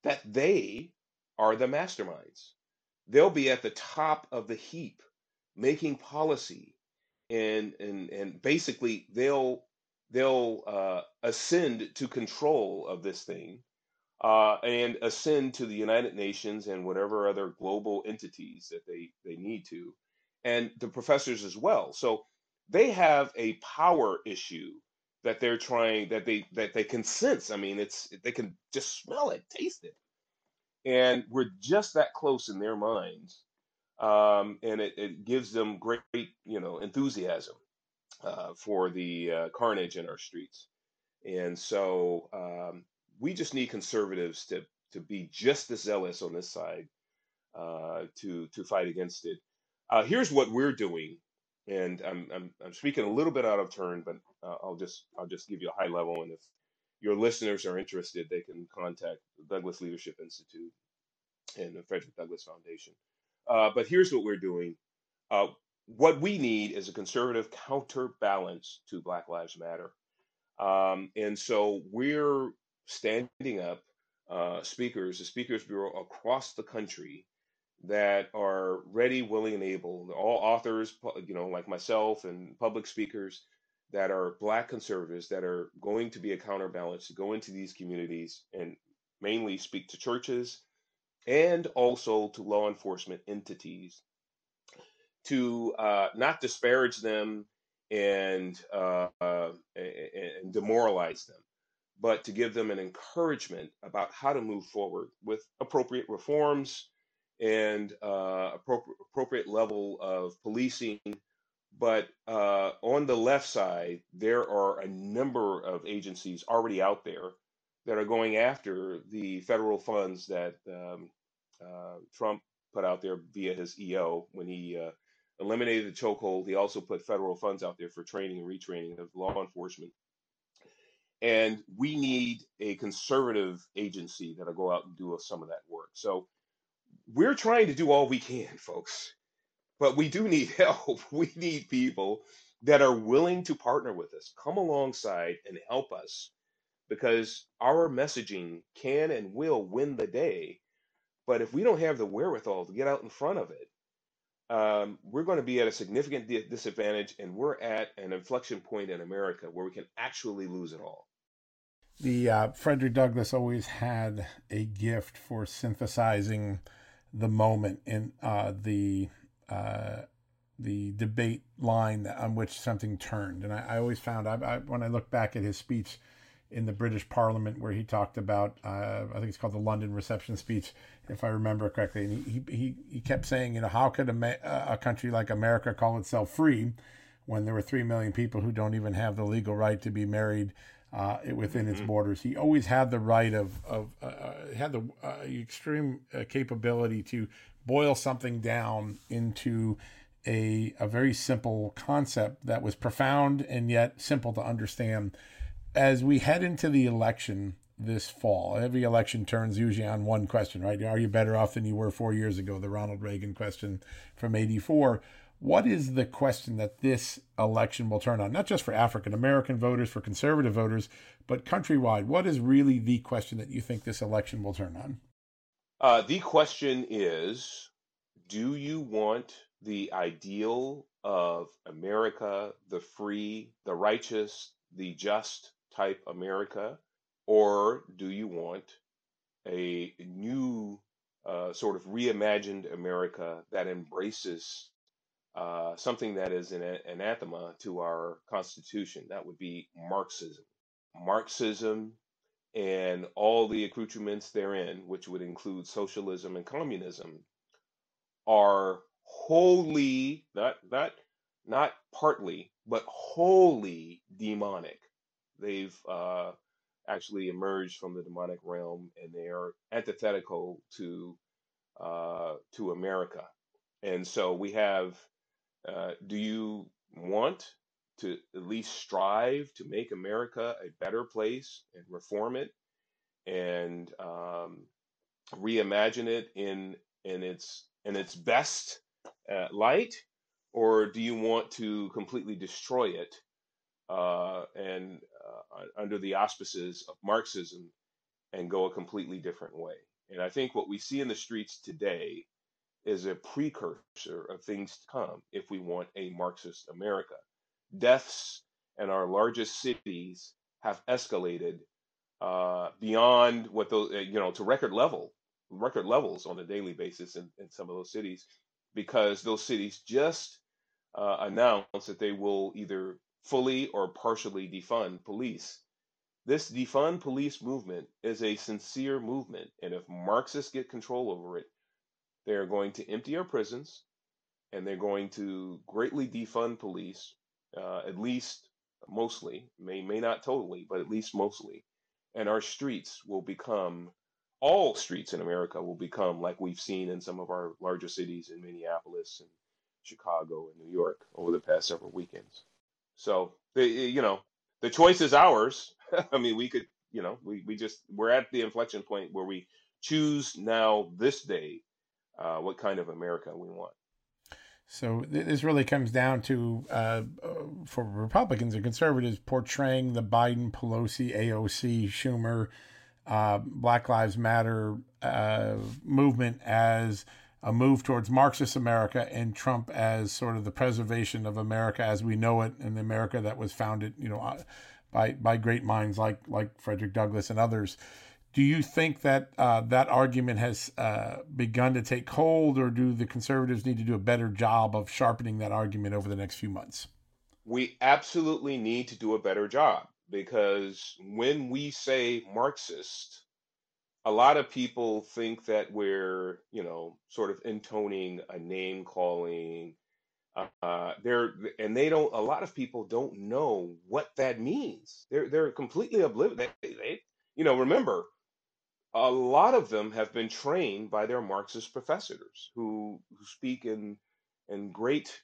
that they are the masterminds. They'll be at the top of the heap making policy and and and basically they'll they'll uh, ascend to control of this thing uh, and ascend to the United Nations and whatever other global entities that they they need to, and the professors as well. So they have a power issue that they're trying that they that they can sense. I mean, it's they can just smell it, taste it, and we're just that close in their minds, um, and it, it gives them great you know enthusiasm uh, for the uh, carnage in our streets, and so um, we just need conservatives to to be just as zealous on this side uh, to to fight against it. Uh, here's what we're doing and I'm, I'm, I'm speaking a little bit out of turn, but uh, I'll just I'll just give you a high level, and if your listeners are interested, they can contact the Douglass Leadership Institute and the Frederick Douglass Foundation. Uh, but here's what we're doing. Uh, what we need is a conservative counterbalance to Black Lives Matter, um, and so we're standing up uh, speakers, the Speakers Bureau across the country that are ready, willing, and able. All authors, you know, like myself and public speakers that are black conservatives that are going to be a counterbalance to go into these communities and mainly speak to churches and also to law enforcement entities to uh, not disparage them and, uh, and demoralize them, but to give them an encouragement about how to move forward with appropriate reforms and uh, appropriate, appropriate level of policing. But uh, on the left side, there are a number of agencies already out there that are going after the federal funds that um, uh, Trump put out there via his EO when he uh, eliminated the chokehold. He also put federal funds out there for training and retraining of law enforcement. And we need a conservative agency that'll go out and do some of that work. So we're trying to do all we can, folks, but we do need help. We need people that are willing to partner with us, come alongside and help us because our messaging can and will win the day. But if we don't have the wherewithal to get out in front of it, um, we're going to be at a significant disadvantage, and we're at an inflection point in America where we can actually lose it all. The uh, Frederick Douglass always had a gift for synthesizing the moment in uh, the uh, the debate line on which something turned, and I, I always found I, I, when I look back at his speech in the British Parliament where he talked about uh, I think it's called the London reception speech if I remember correctly and he he, he kept saying you know how could a, a country like America call itself free when there were 3 million people who don't even have the legal right to be married uh, within mm-hmm. its borders he always had the right of of uh, uh had the uh, extreme uh, capability to boil something down into a, a very simple concept that was profound and yet simple to understand as we head into the election this fall, every election turns usually on one question, right? Are you better off than you were four years ago? The Ronald Reagan question from 84. What is the question that this election will turn on? Not just for African American voters, for conservative voters, but countrywide. What is really the question that you think this election will turn on? Uh, the question is Do you want the ideal of America, the free, the righteous, the just, type America, or do you want a new uh, sort of reimagined America that embraces uh, something that is an anathema to our Constitution? That would be Marxism. Marxism and all the accoutrements therein, which would include socialism and communism, are wholly not not not partly, but wholly demonic. They've uh, actually emerged from the demonic realm, and they are antithetical to uh, to America. And so we have. Uh, do you want to at least strive to make America a better place and reform it and um, reimagine it in in its in its best uh, light, or do you want to completely destroy it uh, and uh, under the auspices of Marxism and go a completely different way. And I think what we see in the streets today is a precursor of things to come if we want a Marxist America. Deaths in our largest cities have escalated uh, beyond what those, uh, you know, to record level, record levels on a daily basis in, in some of those cities, because those cities just uh, announced that they will either fully or partially defund police. This defund police movement is a sincere movement, and if Marxists get control over it, they are going to empty our prisons and they're going to greatly defund police, uh, at least mostly, may, may not totally, but at least mostly. And our streets will become, all streets in America will become like we've seen in some of our larger cities in Minneapolis and Chicago and New York over the past several weekends. So the you know the choice is ours. I mean, we could you know we we just we're at the inflection point where we choose now this day uh, what kind of America we want. So this really comes down to uh, for Republicans and conservatives portraying the Biden, Pelosi, AOC, Schumer, uh, Black Lives Matter uh, movement as a move towards Marxist America and Trump as sort of the preservation of America as we know it and the America that was founded, you know, uh, by by great minds like like Frederick Douglass and others. Do you think that uh, that argument has uh, begun to take hold, or do the conservatives need to do a better job of sharpening that argument over the next few months? We absolutely need to do a better job because when we say Marxist, a lot of people think that we're, you know, sort of intoning a name calling. Uh, they're and they don't. A lot of people don't know what that means. They're they're completely oblivious. They, they, you know, remember, a lot of them have been trained by their Marxist professors who who speak in in great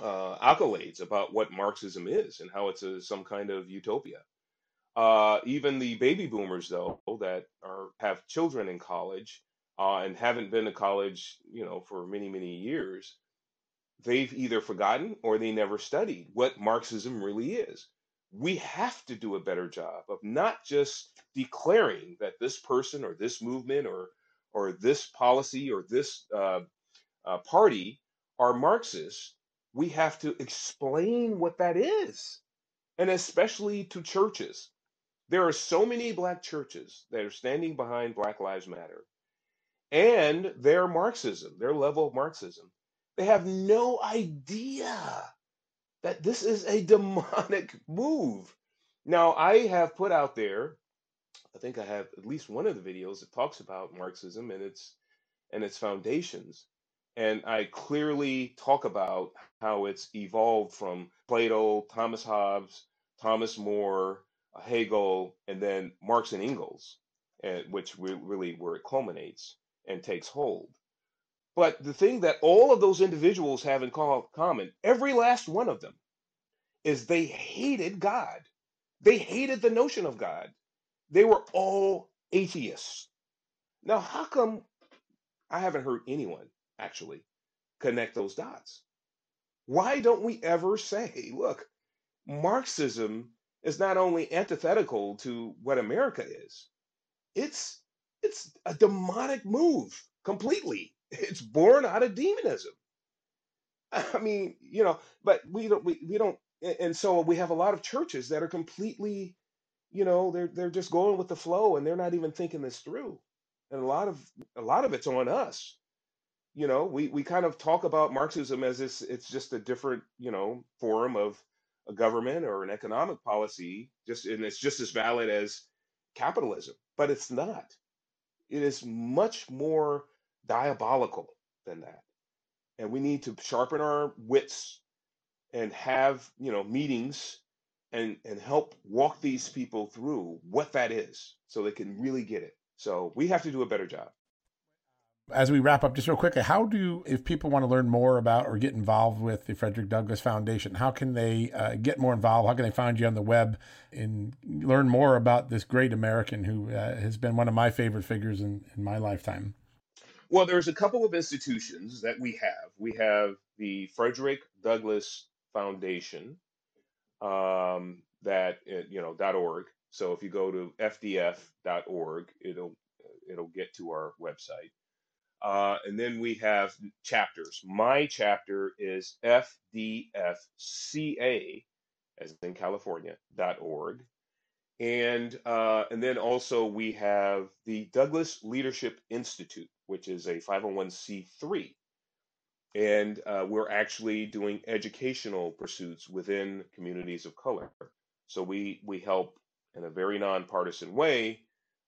uh, accolades about what Marxism is and how it's a, some kind of utopia. Uh, even the baby boomers, though, that are have children in college uh, and haven't been to college, you know, for many many years, they've either forgotten or they never studied what Marxism really is. We have to do a better job of not just declaring that this person or this movement or or this policy or this uh, uh, party are Marxists, We have to explain what that is, and especially to churches there are so many black churches that are standing behind Black Lives Matter and their Marxism, their level of Marxism. They have no idea that this is a demonic move. Now, I have put out there, I think I have at least one of the videos that talks about Marxism and its and its foundations. And I clearly talk about how it's evolved from Plato, Thomas Hobbes, Thomas More, Hegel, and then Marx and Engels, and which re- really where it culminates and takes hold. But the thing that all of those individuals have in common, every last one of them, is they hated God. They hated the notion of God. They were all atheists. Now, how come I haven't heard anyone actually connect those dots? Why don't we ever say, look, Marxism is not only antithetical to what America is, it's it's a demonic move completely. It's born out of demonism. I mean, you know, but we don't we, we don't and so we have a lot of churches that are completely, you know, they're they're just going with the flow and they're not even thinking this through. And a lot of a lot of it's on us. You know, we we kind of talk about Marxism as this it's just a different, you know, form of a government or an economic policy, just and it's just as valid as capitalism, but it's not. It is much more diabolical than that. And we need to sharpen our wits and have, you know, meetings and and help walk these people through what that is so they can really get it. So we have to do a better job. As we wrap up, just real quickly, how do, if people want to learn more about or get involved with the Frederick Douglass Foundation, how can they uh, get more involved? How can they find you on the web and learn more about this great American who uh, has been one of my favorite figures in, in my lifetime? Well, there's a couple of institutions that we have. We have the Frederick Douglass Foundation, um, that you know dot .org. So if you go to fdf.org, it'll it'll get to our website. Uh, and then we have chapters. My chapter is FDFCA, as in California, dot org. And uh, and then also we have the Douglass Leadership Institute, which is a 501c3. And uh, we're actually doing educational pursuits within communities of color. So we we help in a very nonpartisan way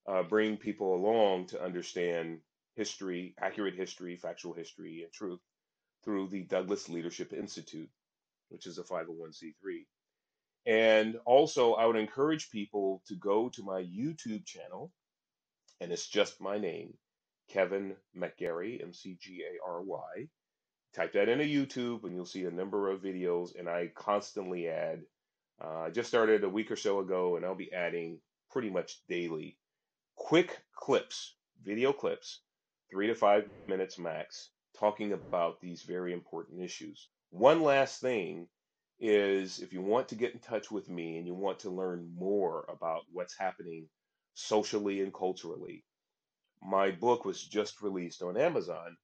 uh, bring people along to understand history, accurate history, factual history, and truth through the Douglass Leadership Institute, which is a 501c3. And also, I would encourage people to go to my YouTube channel, and it's just my name, Kevin McGary, M C G A R Y. Type that into YouTube, and you'll see a number of videos, and I constantly add. Uh, I just started a week or so ago, and I'll be adding pretty much daily quick clips, video clips, three to five minutes max, talking about these very important issues. One last thing is if you want to get in touch with me and you want to learn more about what's happening socially and culturally, my book was just released on Amazon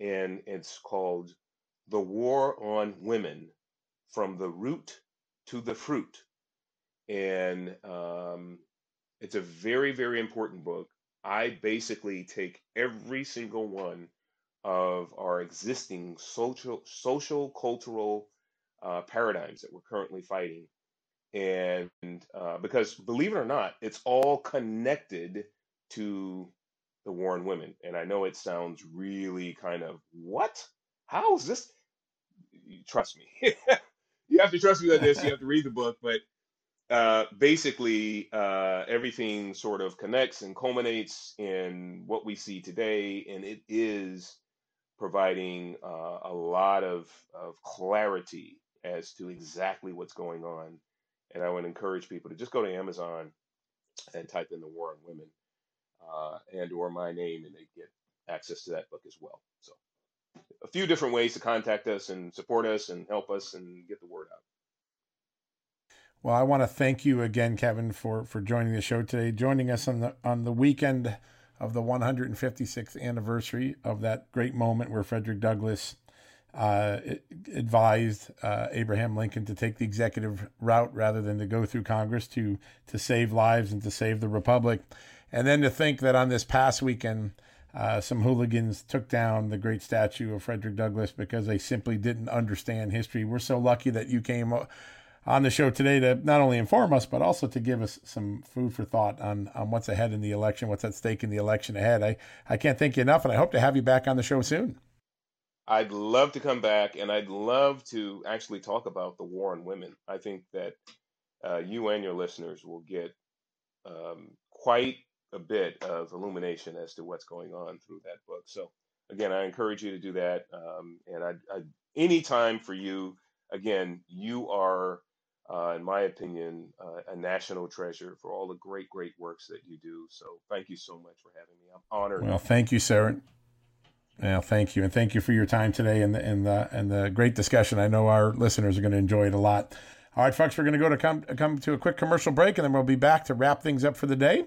and it's called The War on Women From the Root to the Fruit. And um, it's a very, very important book. I basically take every single one of our existing social, social, cultural uh, paradigms that we're currently fighting, and uh, because believe it or not, it's all connected to the war on women. And I know it sounds really kind of what? How is this? Trust me. you have to trust me on this. You have to read the book, but uh, basically, uh, everything sort of connects and culminates in what we see today, and it is providing uh, a lot of, of clarity as to exactly what's going on. And I would encourage people to just go to Amazon and type in the war on women uh, and or my name, and they get access to that book as well. So a few different ways to contact us and support us and help us and get the word out. Well, I want to thank you again, Kevin, for for joining the show today, joining us on the on the weekend of the 156th anniversary of that great moment where Frederick Douglass uh, advised uh, Abraham Lincoln to take the executive route rather than to go through Congress to to save lives and to save the republic, and then to think that on this past weekend. Uh, some hooligans took down the great statue of Frederick Douglass because they simply didn't understand history. We're so lucky that you came on the show today to not only inform us, but also to give us some food for thought on, on what's ahead in the election, what's at stake in the election ahead. I, I can't thank you enough, and I hope to have you back on the show soon. I'd love to come back, and I'd love to actually talk about the war on women. I think that uh, you and your listeners will get um, quite a bit of illumination as to what's going on through that book. So, again, I encourage you to do that. Um, and I, I, any time for you, again, you are uh, in my opinion, uh, a national treasure for all the great, great works that you do. So thank you so much for having me. I'm honored. Well, thank you, Sarah. Well, thank you, and thank you for your time today and the and the and the great discussion. I know our listeners are going to enjoy it a lot. All right, folks, we're going to go to come come to a quick commercial break, and then we'll be back to wrap things up for the day.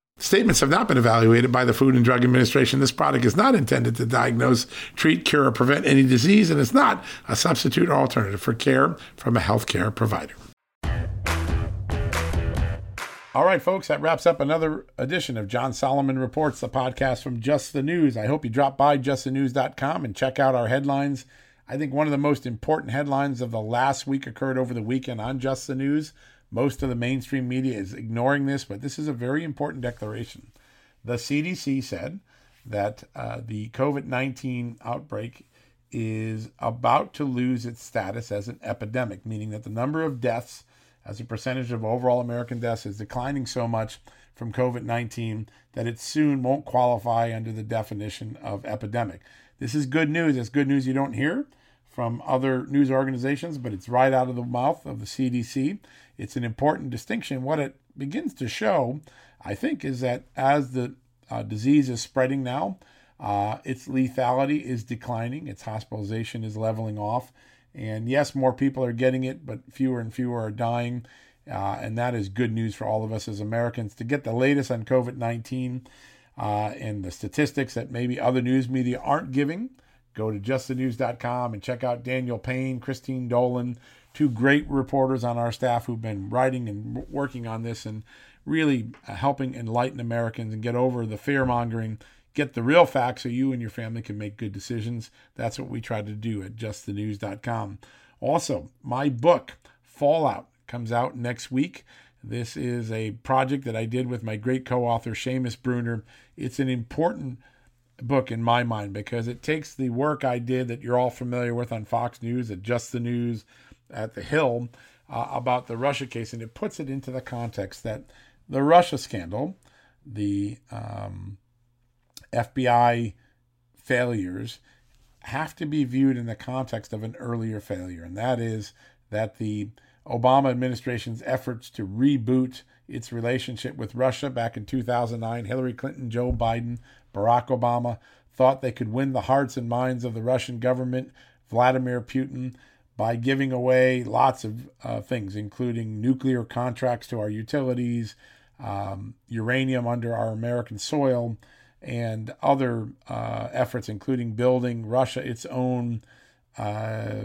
Statements have not been evaluated by the Food and Drug Administration. This product is not intended to diagnose, treat, cure, or prevent any disease, and is not a substitute or alternative for care from a healthcare provider. All right, folks, that wraps up another edition of John Solomon Reports, the podcast from Just the News. I hope you drop by justthenews.com and check out our headlines. I think one of the most important headlines of the last week occurred over the weekend on Just the News. Most of the mainstream media is ignoring this, but this is a very important declaration. The CDC said that uh, the COVID 19 outbreak is about to lose its status as an epidemic, meaning that the number of deaths as a percentage of overall American deaths is declining so much from COVID 19 that it soon won't qualify under the definition of epidemic. This is good news. It's good news you don't hear from other news organizations, but it's right out of the mouth of the CDC. It's an important distinction. What it begins to show, I think, is that as the uh, disease is spreading now, uh, its lethality is declining, its hospitalization is leveling off. And yes, more people are getting it, but fewer and fewer are dying. Uh, and that is good news for all of us as Americans. To get the latest on COVID 19 uh, and the statistics that maybe other news media aren't giving, go to justthenews.com and check out Daniel Payne, Christine Dolan, two great reporters on our staff who've been writing and working on this and really uh, helping enlighten Americans and get over the fear mongering, get the real facts so you and your family can make good decisions. That's what we try to do at justthenews.com. Also, my book, Fallout, comes out next week. This is a project that I did with my great co author, Seamus Bruner. It's an important book in my mind because it takes the work I did that you're all familiar with on Fox News, at Just the News, at the Hill, uh, about the Russia case, and it puts it into the context that the Russia scandal, the um, FBI failures, have to be viewed in the context of an earlier failure, and that is that the Obama administration's efforts to reboot its relationship with Russia back in 2009, Hillary Clinton, Joe Biden, Barack Obama thought they could win the hearts and minds of the Russian government, Vladimir Putin, by giving away lots of uh, things, including nuclear contracts to our utilities, um, uranium under our American soil, and other uh, efforts, including building Russia its own uh,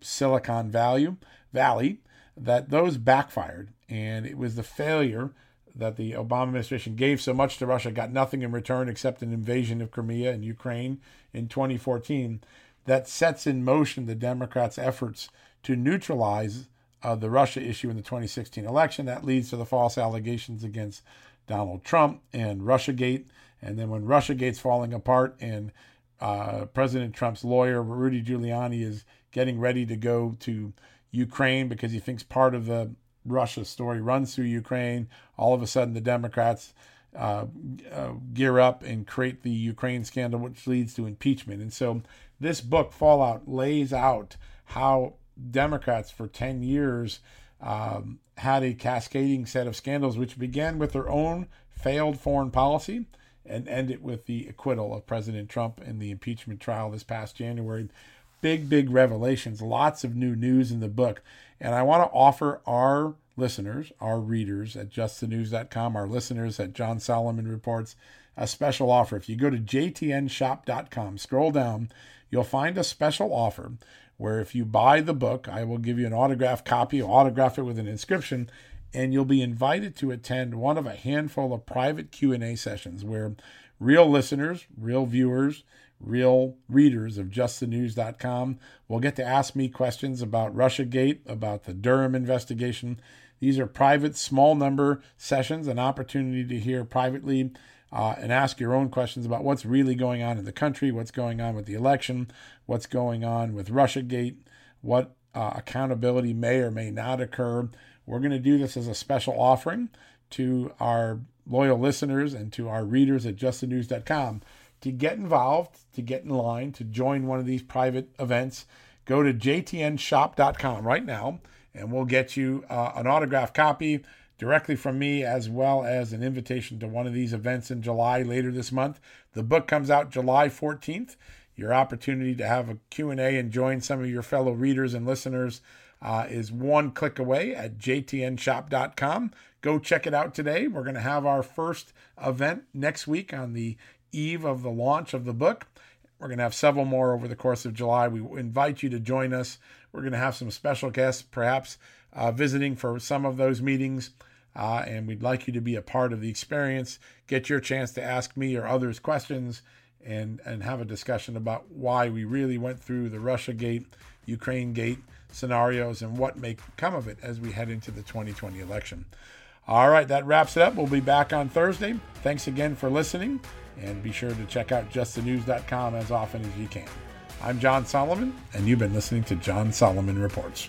Silicon Valley, Valley, that those backfired. And it was the failure that the Obama administration gave so much to Russia, got nothing in return except an invasion of Crimea and Ukraine in 2014, that sets in motion the Democrats' efforts to neutralize uh, the Russia issue in the 2016 election. That leads to the false allegations against Donald Trump and Russiagate. And then when Russiagate's falling apart and uh, President Trump's lawyer, Rudy Giuliani, is getting ready to go to Ukraine because he thinks part of the Russia story runs through Ukraine. All of a sudden, the Democrats uh, uh, gear up and create the Ukraine scandal, which leads to impeachment. And so, this book, Fallout, lays out how Democrats for 10 years um, had a cascading set of scandals, which began with their own failed foreign policy and ended with the acquittal of President Trump in the impeachment trial this past January big, big revelations, lots of new news in the book. And I want to offer our listeners, our readers at justthenews.com, our listeners at John Solomon Reports, a special offer. If you go to jtnshop.com, scroll down, you'll find a special offer where if you buy the book, I will give you an autographed copy, autograph it with an inscription, and you'll be invited to attend one of a handful of private Q&A sessions where real listeners, real viewers, real readers of justthenews.com will get to ask me questions about Russiagate, about the Durham investigation. These are private, small number sessions, an opportunity to hear privately uh, and ask your own questions about what's really going on in the country, what's going on with the election, what's going on with Russiagate, what uh, accountability may or may not occur. We're going to do this as a special offering to our loyal listeners and to our readers at justthenews.com to get involved, to get in line, to join one of these private events, go to jtnshop.com right now and we'll get you uh, an autographed copy directly from me as well as an invitation to one of these events in July later this month. The book comes out July 14th. Your opportunity to have a Q&A and join some of your fellow readers and listeners uh, is one click away at jtnshop.com. Go check it out today. We're going to have our first event next week on the eve of the launch of the book. We're going to have several more over the course of July. We invite you to join us. We're going to have some special guests, perhaps uh, visiting for some of those meetings. Uh, and we'd like you to be a part of the experience. Get your chance to ask me or others questions and, and have a discussion about why we really went through the Russia Gate, Ukraine Gate scenarios and what may come of it as we head into the 2020 election. All right, that wraps it up. We'll be back on Thursday. Thanks again for listening. And be sure to check out justthenews.com as often as you can. I'm John Solomon, and you've been listening to John Solomon Reports.